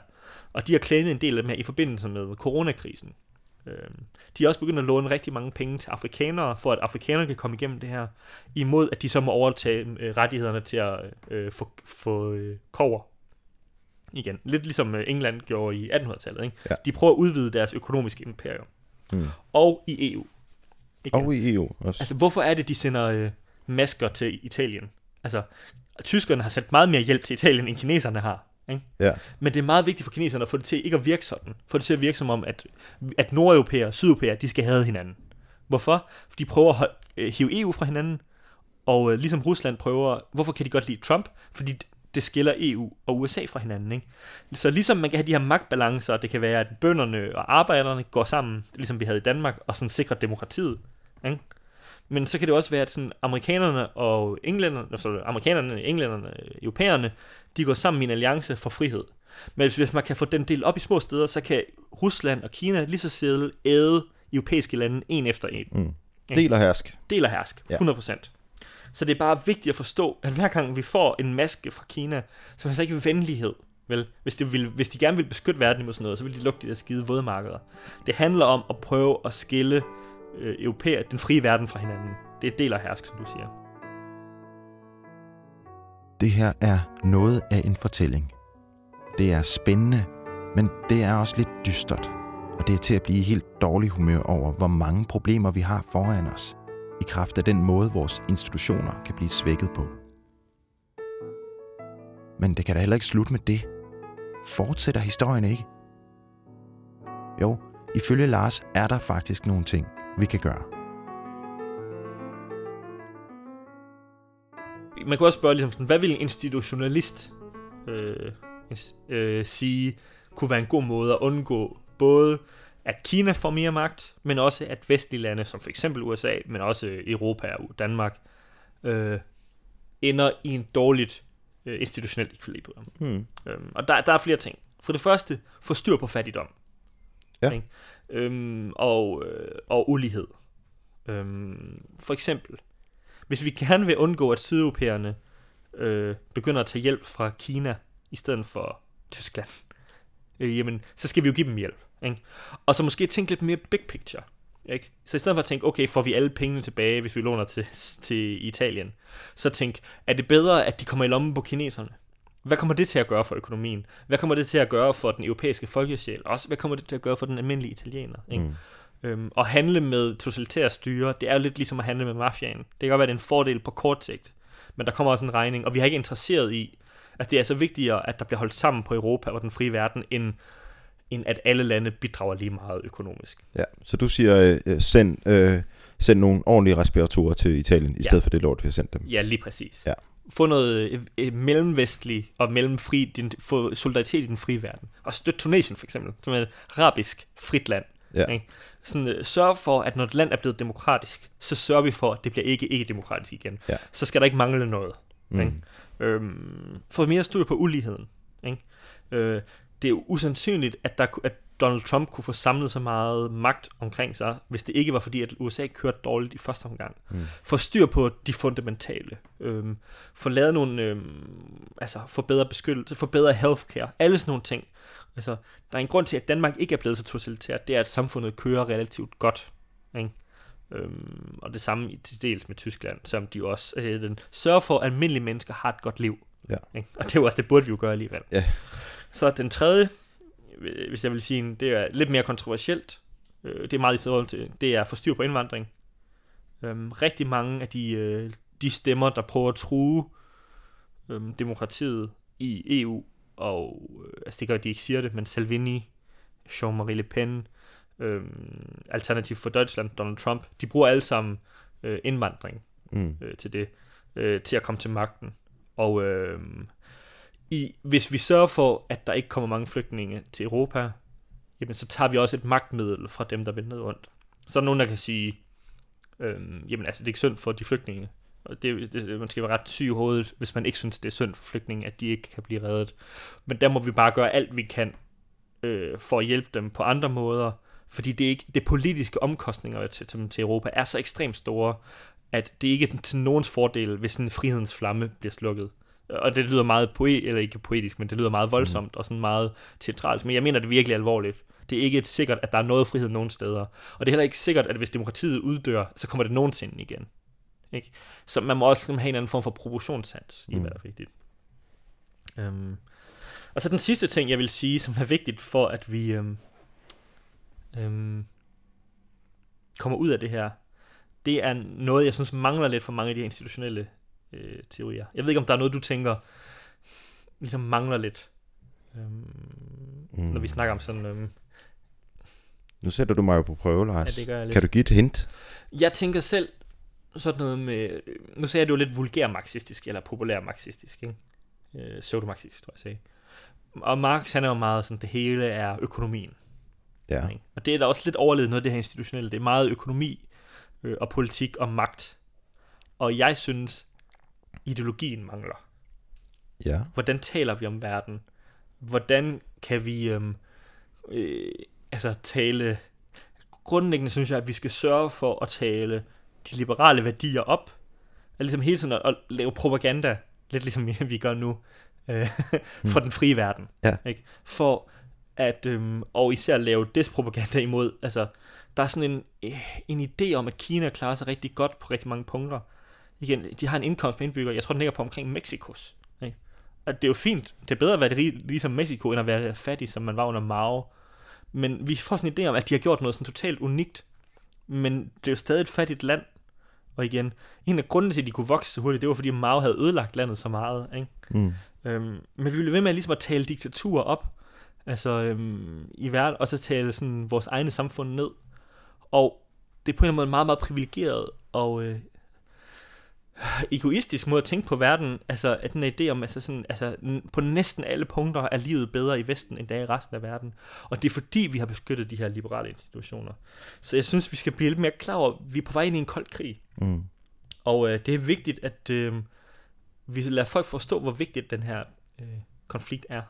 Og de har claimet en del af dem her i forbindelse med coronakrisen. Øhm, De er også begyndt at låne rigtig mange penge til afrikanere, for at afrikanere kan komme igennem det her, imod at de så må overtage øh, rettighederne til at øh, få, få øh, kover igen. Lidt ligesom øh, England gjorde i 1800-tallet. Ikke? Ja. De prøver at udvide deres økonomiske imperium. Mm. Og i EU. Igen. Og i EU også. Altså, hvorfor er det, de sender øh, masker til Italien? Altså, tyskerne har sendt meget mere hjælp til Italien, end kineserne har. Ikke? Ja. Men det er meget vigtigt for kineserne at få det til ikke at virke sådan. Få det til at virke som om, at, at nordeuropæere og sydeuropæere, de skal have hinanden. Hvorfor? For de prøver at øh, hive EU fra hinanden, og øh, ligesom Rusland prøver, hvorfor kan de godt lide Trump? Fordi det skiller EU og USA fra hinanden. Ikke? Så ligesom man kan have de her magtbalancer, det kan være, at bønderne og arbejderne går sammen, ligesom vi havde i Danmark, og sådan sikrer demokratiet. Ikke? Men så kan det også være, at sådan amerikanerne og englænderne, altså amerikanerne, englænderne, europæerne, de går sammen i en alliance for frihed. Men hvis, hvis man kan få den del op i små steder, så kan Rusland og Kina lige så stille æde europæiske lande en efter en. Mm. Del og hersk. Del og hersk, Ja. 100%. Så det er bare vigtigt at forstå, at hver gang vi får en maske fra Kina, så er det ikke venlighed. Vel, hvis, det vil, hvis de gerne vil beskytte verden imod sådan noget, så vil de lukke de der skide vådmarkeder. Det handler om at prøve at skille øh, europæer, den frie verden fra hinanden. Det er del og hersk, som du siger. Det her er noget af en fortælling. Det er spændende, men det er også lidt dystert. Og det er til at blive helt dårlig humør over, hvor mange problemer vi har foran os, i kraft af den måde, vores institutioner kan blive svækket på. Men det kan da heller ikke slutte med det. Fortsætter historien ikke? Jo, ifølge Lars er der faktisk nogle ting, vi kan gøre. Man kunne også spørge, ligesom sådan, hvad vil en institutionalist øh, øh, sige, kunne være en god måde at undgå både at Kina får mere magt, men også at vestlige lande, som for eksempel USA, men også Europa og Danmark, øh, ender i en dårligt øh, institutionelt ekvilibrium. Hmm. Øhm, og der, der er flere ting. For det første, få styr på fattigdom. Ja. Ikke? Øhm, og, øh, og ulighed. Øhm, for eksempel, hvis vi gerne vil undgå, at sydeuropæerne øh, begynder at tage hjælp fra Kina i stedet for Tyskland, øh, jamen, så skal vi jo give dem hjælp. Ikke? Og så måske tænke lidt mere big picture. Ikke? Så i stedet for at tænke, okay, får vi alle pengene tilbage, hvis vi låner til, til Italien, så tænk, er det bedre, at de kommer i lommen på kineserne? Hvad kommer det til at gøre for økonomien? Hvad kommer det til at gøre for den europæiske folkesjæl? Også, hvad kommer det til at gøre for den almindelige italiener? Ikke? Mm. Øhm, og handle med totalitære styre, det er jo lidt ligesom at handle med mafiaen. Det kan godt være, at det er en fordel på kort sigt, men der kommer også en regning, og vi har ikke interesseret i, altså det er altså vigtigere, at der bliver holdt sammen på Europa og den frie verden, end, end at alle lande bidrager lige meget økonomisk. Ja, så du siger, øh, send, øh, send nogle ordentlige respiratorer til Italien, i Ja. stedet for det lort, vi har sendt dem. Ja, lige præcis. Ja. Få noget øh, øh, mellemvestlig og mellemfri, din, få solidaritet i den frie verden. Og støt Tunesien for eksempel, som er et arabisk frit land. Ja. Ikke? Sådan, øh, sørg for, at når et land er blevet demokratisk, så sørger vi for, at det bliver ikke ikke demokratisk igen. Ja. Så skal der ikke mangle noget. Mm. Ikke? Øhm, få mere styr på uligheden. Ikke? Øh, det er jo usandsynligt, at, der, at Donald Trump kunne få samlet så meget magt omkring sig, hvis det ikke var fordi, at USA kørte dårligt i første omgang. Mm. Få styr på de fundamentale. Øhm, få lavet nogle, øhm, altså få bedre beskyttelse, få bedre healthcare, alle sådan nogle ting. Altså, der er en grund til, at Danmark ikke er blevet så totalitært, det er, at samfundet kører relativt godt. Ikke? Øhm, og det samme til dels med Tyskland, som de også, altså, den sørger for, at almindelige mennesker har et godt liv. Ja. Ikke? Og det er jo også, det burde vi jo gøre alligevel. Ja. Så den tredje, hvis jeg vil sige, det er lidt mere kontroversielt, øh, det er meget i forhold til, det er at få styr på indvandring. Øhm, rigtig mange af de, øh, de stemmer, der prøver at true øh, demokratiet i EU, og øh, altså det gør, at de ikke siger det, men Salvini, Jean-Marie Le Pen, øh, Alternativ for Deutschland, Donald Trump, de bruger alle sammen øh, indvandring Mm. øh, til det, øh, til at komme til magten. Og øh, i, hvis vi sørger for, at der ikke kommer mange flygtninge til Europa, jamen så tager vi også et magtmiddel fra dem, der vender ned rundt. Så er der nogen, der kan sige, øh, jamen altså det er ikke synd for de flygtninge. Og det, det, man skal være ret syg i hovedet, hvis man ikke synes, det er synd for flygtninge, at de ikke kan blive reddet. Men der må vi bare gøre alt, vi kan øh, for at hjælpe dem på andre måder, fordi det, er ikke, det politiske omkostninger til, til, til Europa er så ekstremt store, at det ikke er til nogens fordel, hvis en frihedens flamme bliver slukket. Og det lyder meget poet, eller ikke poetisk, men det lyder meget voldsomt og sådan meget teatralsk. Men jeg mener det virkelig alvorligt. Det er ikke et sikkert, at der er noget frihed nogen steder. Og det er heller ikke sikkert, at hvis demokratiet uddør, så kommer det nogensinde igen. Ikke? Så man må også have en eller anden form for proportionssans i, Mm. hvad der er vigtigt. Um, og så den sidste ting, jeg vil sige, som er vigtigt for, at vi um, um, kommer ud af det her, det er noget, jeg synes mangler lidt for mange af de institutionelle øh, teorier. Jeg ved ikke, om der er noget, du tænker, ligesom mangler lidt, øhm, Mm. når vi snakker om sådan... Øhm, Nu sætter du mig jo på prøve, Lars. Ja. Kan du give et hint? jeg tænker selv sådan noget med... Nu sagde jeg, det var lidt vulgær marxistisk, eller populær marxistisk, ikke? Øh, pseudomarxistisk, tror jeg, sagde. Og Marx, han er jo meget sådan, det hele er økonomien. Ja. Ikke? Og det er da også lidt overlevet noget af det her institutionelle. Det er meget økonomi øh, og politik og magt. Og jeg synes, ideologien mangler. Ja. Hvordan taler vi om verden? Hvordan kan vi øhm, øh, altså tale... Grundlæggende synes jeg, at vi skal sørge for at tale de liberale værdier op. Og ligesom hele tiden at, at lave propaganda, lidt ligesom vi gør nu, øh, for den frie verden. Ja. Ikke? For at, øhm, og især lave despropaganda imod, altså, der er sådan en, øh, en idé om, at Kina klarer sig rigtig godt på rigtig mange punkter. Igen, de har en indkomst per indbygger, jeg tror, den ligger på omkring Mexikos. Ikke? Og det er jo fint, det er bedre at være rig, ligesom Mexico, end at være fattig, som man var under Mao. Men vi får sådan en idé om, at de har gjort noget sådan totalt unikt. Men det er jo stadig et fattigt land. Og igen, en af grundene til, at de kunne vokse så hurtigt, det var, fordi Mao havde ødelagt landet så meget. Ikke? Mm. Øhm, men vi blev ved med ligesom at tale diktaturer op, altså øhm, i verden, og så tale sådan vores egne samfund ned. Og det er på en eller anden måde meget, meget privilegeret og øh, egoistisk måde at tænke på verden, altså at den idé om, altså sådan, altså på næsten alle punkter er livet bedre i Vesten, end det er i resten af verden. Og det er fordi, vi har beskyttet de her liberale institutioner. Så jeg synes, vi skal blive lidt mere klar over, at vi er på vej ind i en kold krig. Mm. Og øh, det er vigtigt, at øh, vi lader folk forstå, hvor vigtigt den her øh, konflikt er.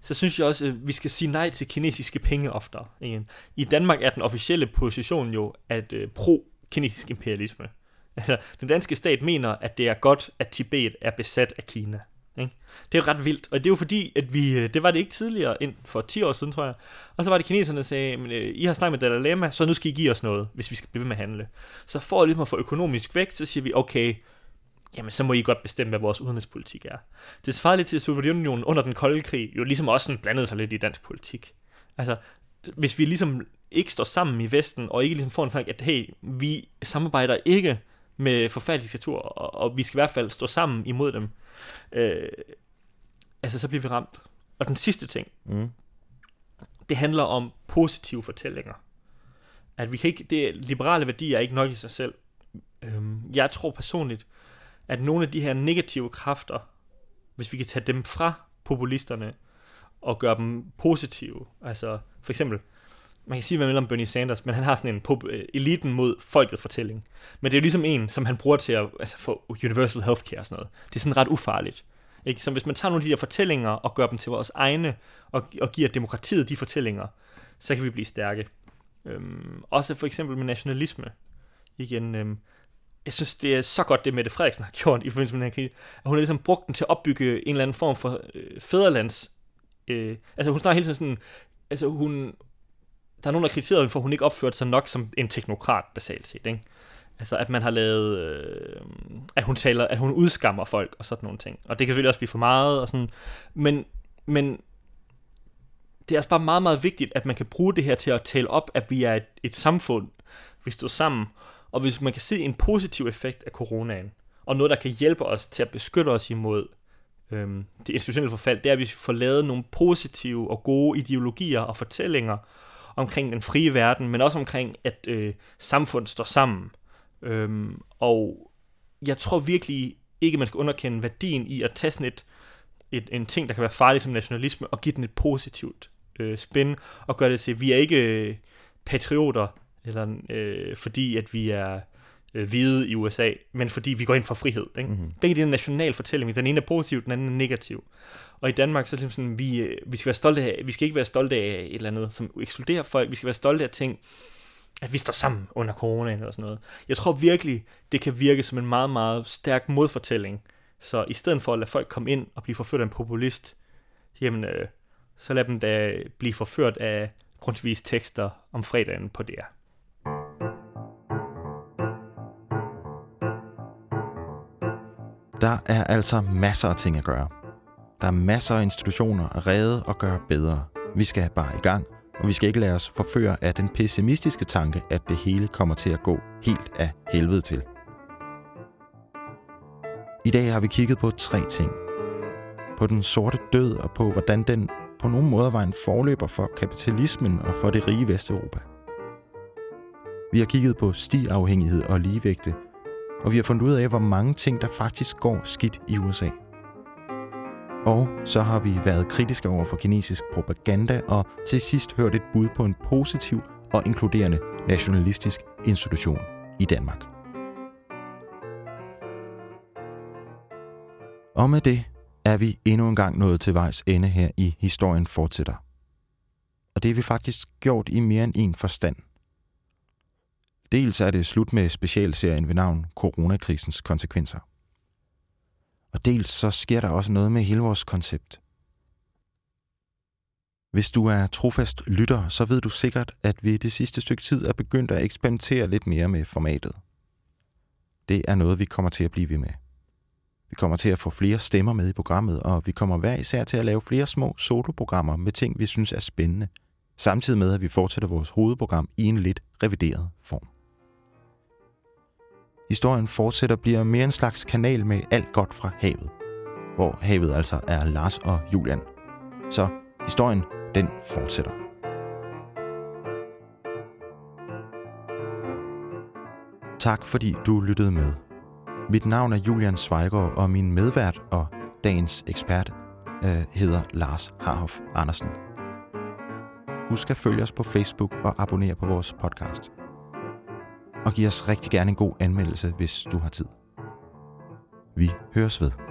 Så synes jeg også, at vi skal sige nej til kinesiske penge oftere. Igen. I Danmark er den officielle position jo, at øh, kinesisk imperialisme. Altså, den danske stat mener, at det er godt, at Tibet er besat af Kina. Ikke? Det er ret vildt, og det er jo fordi, at vi, øh, det var det ikke tidligere, end for 10 år siden, tror jeg. Og så var det kineserne, der sagde, men, øh, I har snakket med Dalai Lama, så nu skal I give os noget, hvis vi skal blive ved med at handle. Så for ligesom at få økonomisk vægt, så siger vi, okay, jamen så må I godt bestemme, hvad vores udenrigspolitik er. Det svarer lidt til, at Sovjetunionen under den kolde krig jo ligesom også sådan blandede sig lidt i dansk politik. Altså, hvis vi ligesom ikke står sammen i Vesten, og ikke ligesom får en fakt, at hey, vi samarbejder ikke med forfærdelige diktaturer, og, og vi skal i hvert fald stå sammen imod dem, øh, altså så bliver vi ramt. Og den sidste ting, Mm. det handler om positive fortællinger. At vi kan ikke, det liberale værdier er ikke nok i sig selv. Øhm, jeg tror personligt, at nogle af de her negative kræfter, hvis vi kan tage dem fra populisterne og gøre dem positive, altså for eksempel, man kan sige, hvad man vil om Bernie Sanders, men han har sådan en pop- øh, eliten mod folket fortælling. Men det er jo ligesom en, som han bruger til at altså, få universal healthcare og sådan noget. Det er sådan ret ufarligt. Ikke? Så hvis man tager nogle af de der fortællinger og gør dem til vores egne, og, og giver demokratiet de fortællinger, så kan vi blive stærke. Øhm, også for eksempel med nationalisme. Igen, øhm, jeg synes, det er så godt, det Mette Frederiksen har gjort i forbindelse med den her krig, at hun har ligesom brugt den til at opbygge en eller anden form for øh, fæderlands... Øh, altså hun snakker hele tiden sådan... Altså hun... Der er nogen, der kritiserer hende for, at hun ikke opførte sig nok som en teknokrat, basalt set, ikke? Altså, at man har lavet... Øh, at hun taler... At hun udskammer folk og sådan nogle ting. Og det kan selvfølgelig også blive for meget og sådan... Men, men det er også bare meget, meget vigtigt, at man kan bruge det her til at tale op, at vi er et, et samfund, vi står sammen, og hvis man kan se en positiv effekt af coronaen, og noget, der kan hjælpe os til at beskytte os imod øhm, det institutionelle forfald, det er, at vi får lavet nogle positive og gode ideologier og fortællinger omkring den frie verden, men også omkring, at øh, samfundet står sammen. Øhm, og jeg tror virkelig ikke, man skal underkende værdien i at tage sådan et, et, en ting, der kan være farlig som nationalisme, og give den et positivt øh, spin, og gøre det til, at vi er ikke øh, patrioter, eller øh, fordi at vi er øh, hvide i USA, men fordi vi går ind for frihed. Ikke? Mm-hmm. Begge de er national fortælling. Den ene er positiv, den anden er negativ. Og i Danmark, så er det sådan, vi, øh, vi skal være stolte af, vi skal ikke være stolte af et eller andet, som ekskluderer folk. Vi skal være stolte af ting, at vi står sammen under corona eller sådan noget. Jeg tror virkelig, det kan virke som en meget, meget stærk modfortælling. Så i stedet for at lade folk komme ind og blive forført af en populist, jamen, øh, så lad dem da blive forført af grundvis tekster om fredagen på DR. Der er altså masser af ting at gøre. Der er masser af institutioner at redde og gøre bedre. Vi skal bare i gang, og vi skal ikke lade os forføre af den pessimistiske tanke, at det hele kommer til at gå helt af helvede til. I dag har vi kigget på tre ting. På den sorte død og på, hvordan den på nogle måder var en forløber for kapitalismen og for det rige Vesteuropa. Vi har kigget på stiafhængighed og ligevægte, og vi har fundet ud af, hvor mange ting, der faktisk går skidt i USA. Og så har vi været kritiske over for kinesisk propaganda, og til sidst hørt et bud på en positiv og inkluderende nationalistisk institution i Danmark. Og med det er vi endnu en gang nået til vejs ende her i Historien fortsætter. Og det har vi faktisk gjort i mere end en forstand – Dels er det slut med specialserien ved navn Coronakrisens konsekvenser. Og dels så sker der også noget med hele vores koncept. Hvis du er trofast lytter, så ved du sikkert, at vi det sidste stykke tid er begyndt at eksperimentere lidt mere med formatet. Det er noget, vi kommer til at blive ved med. Vi kommer til at få flere stemmer med i programmet, og vi kommer hver især til at lave flere små soloprogrammer med ting, vi synes er spændende, samtidig med, at vi fortsætter vores hovedprogram i en lidt revideret form. Historien fortsætter bliver mere en slags kanal med alt godt fra havet. Hvor havet altså er Lars og Julian. Så historien, den fortsætter. Tak fordi du lyttede med. Mit navn er Julian Zweigård, og min medvært og dagens ekspert øh, hedder Lars Harhoff Andersen. Husk at følge os på Facebook og abonnere på vores podcast og giv os rigtig gerne en god anmeldelse, hvis du har tid. Vi høres ved.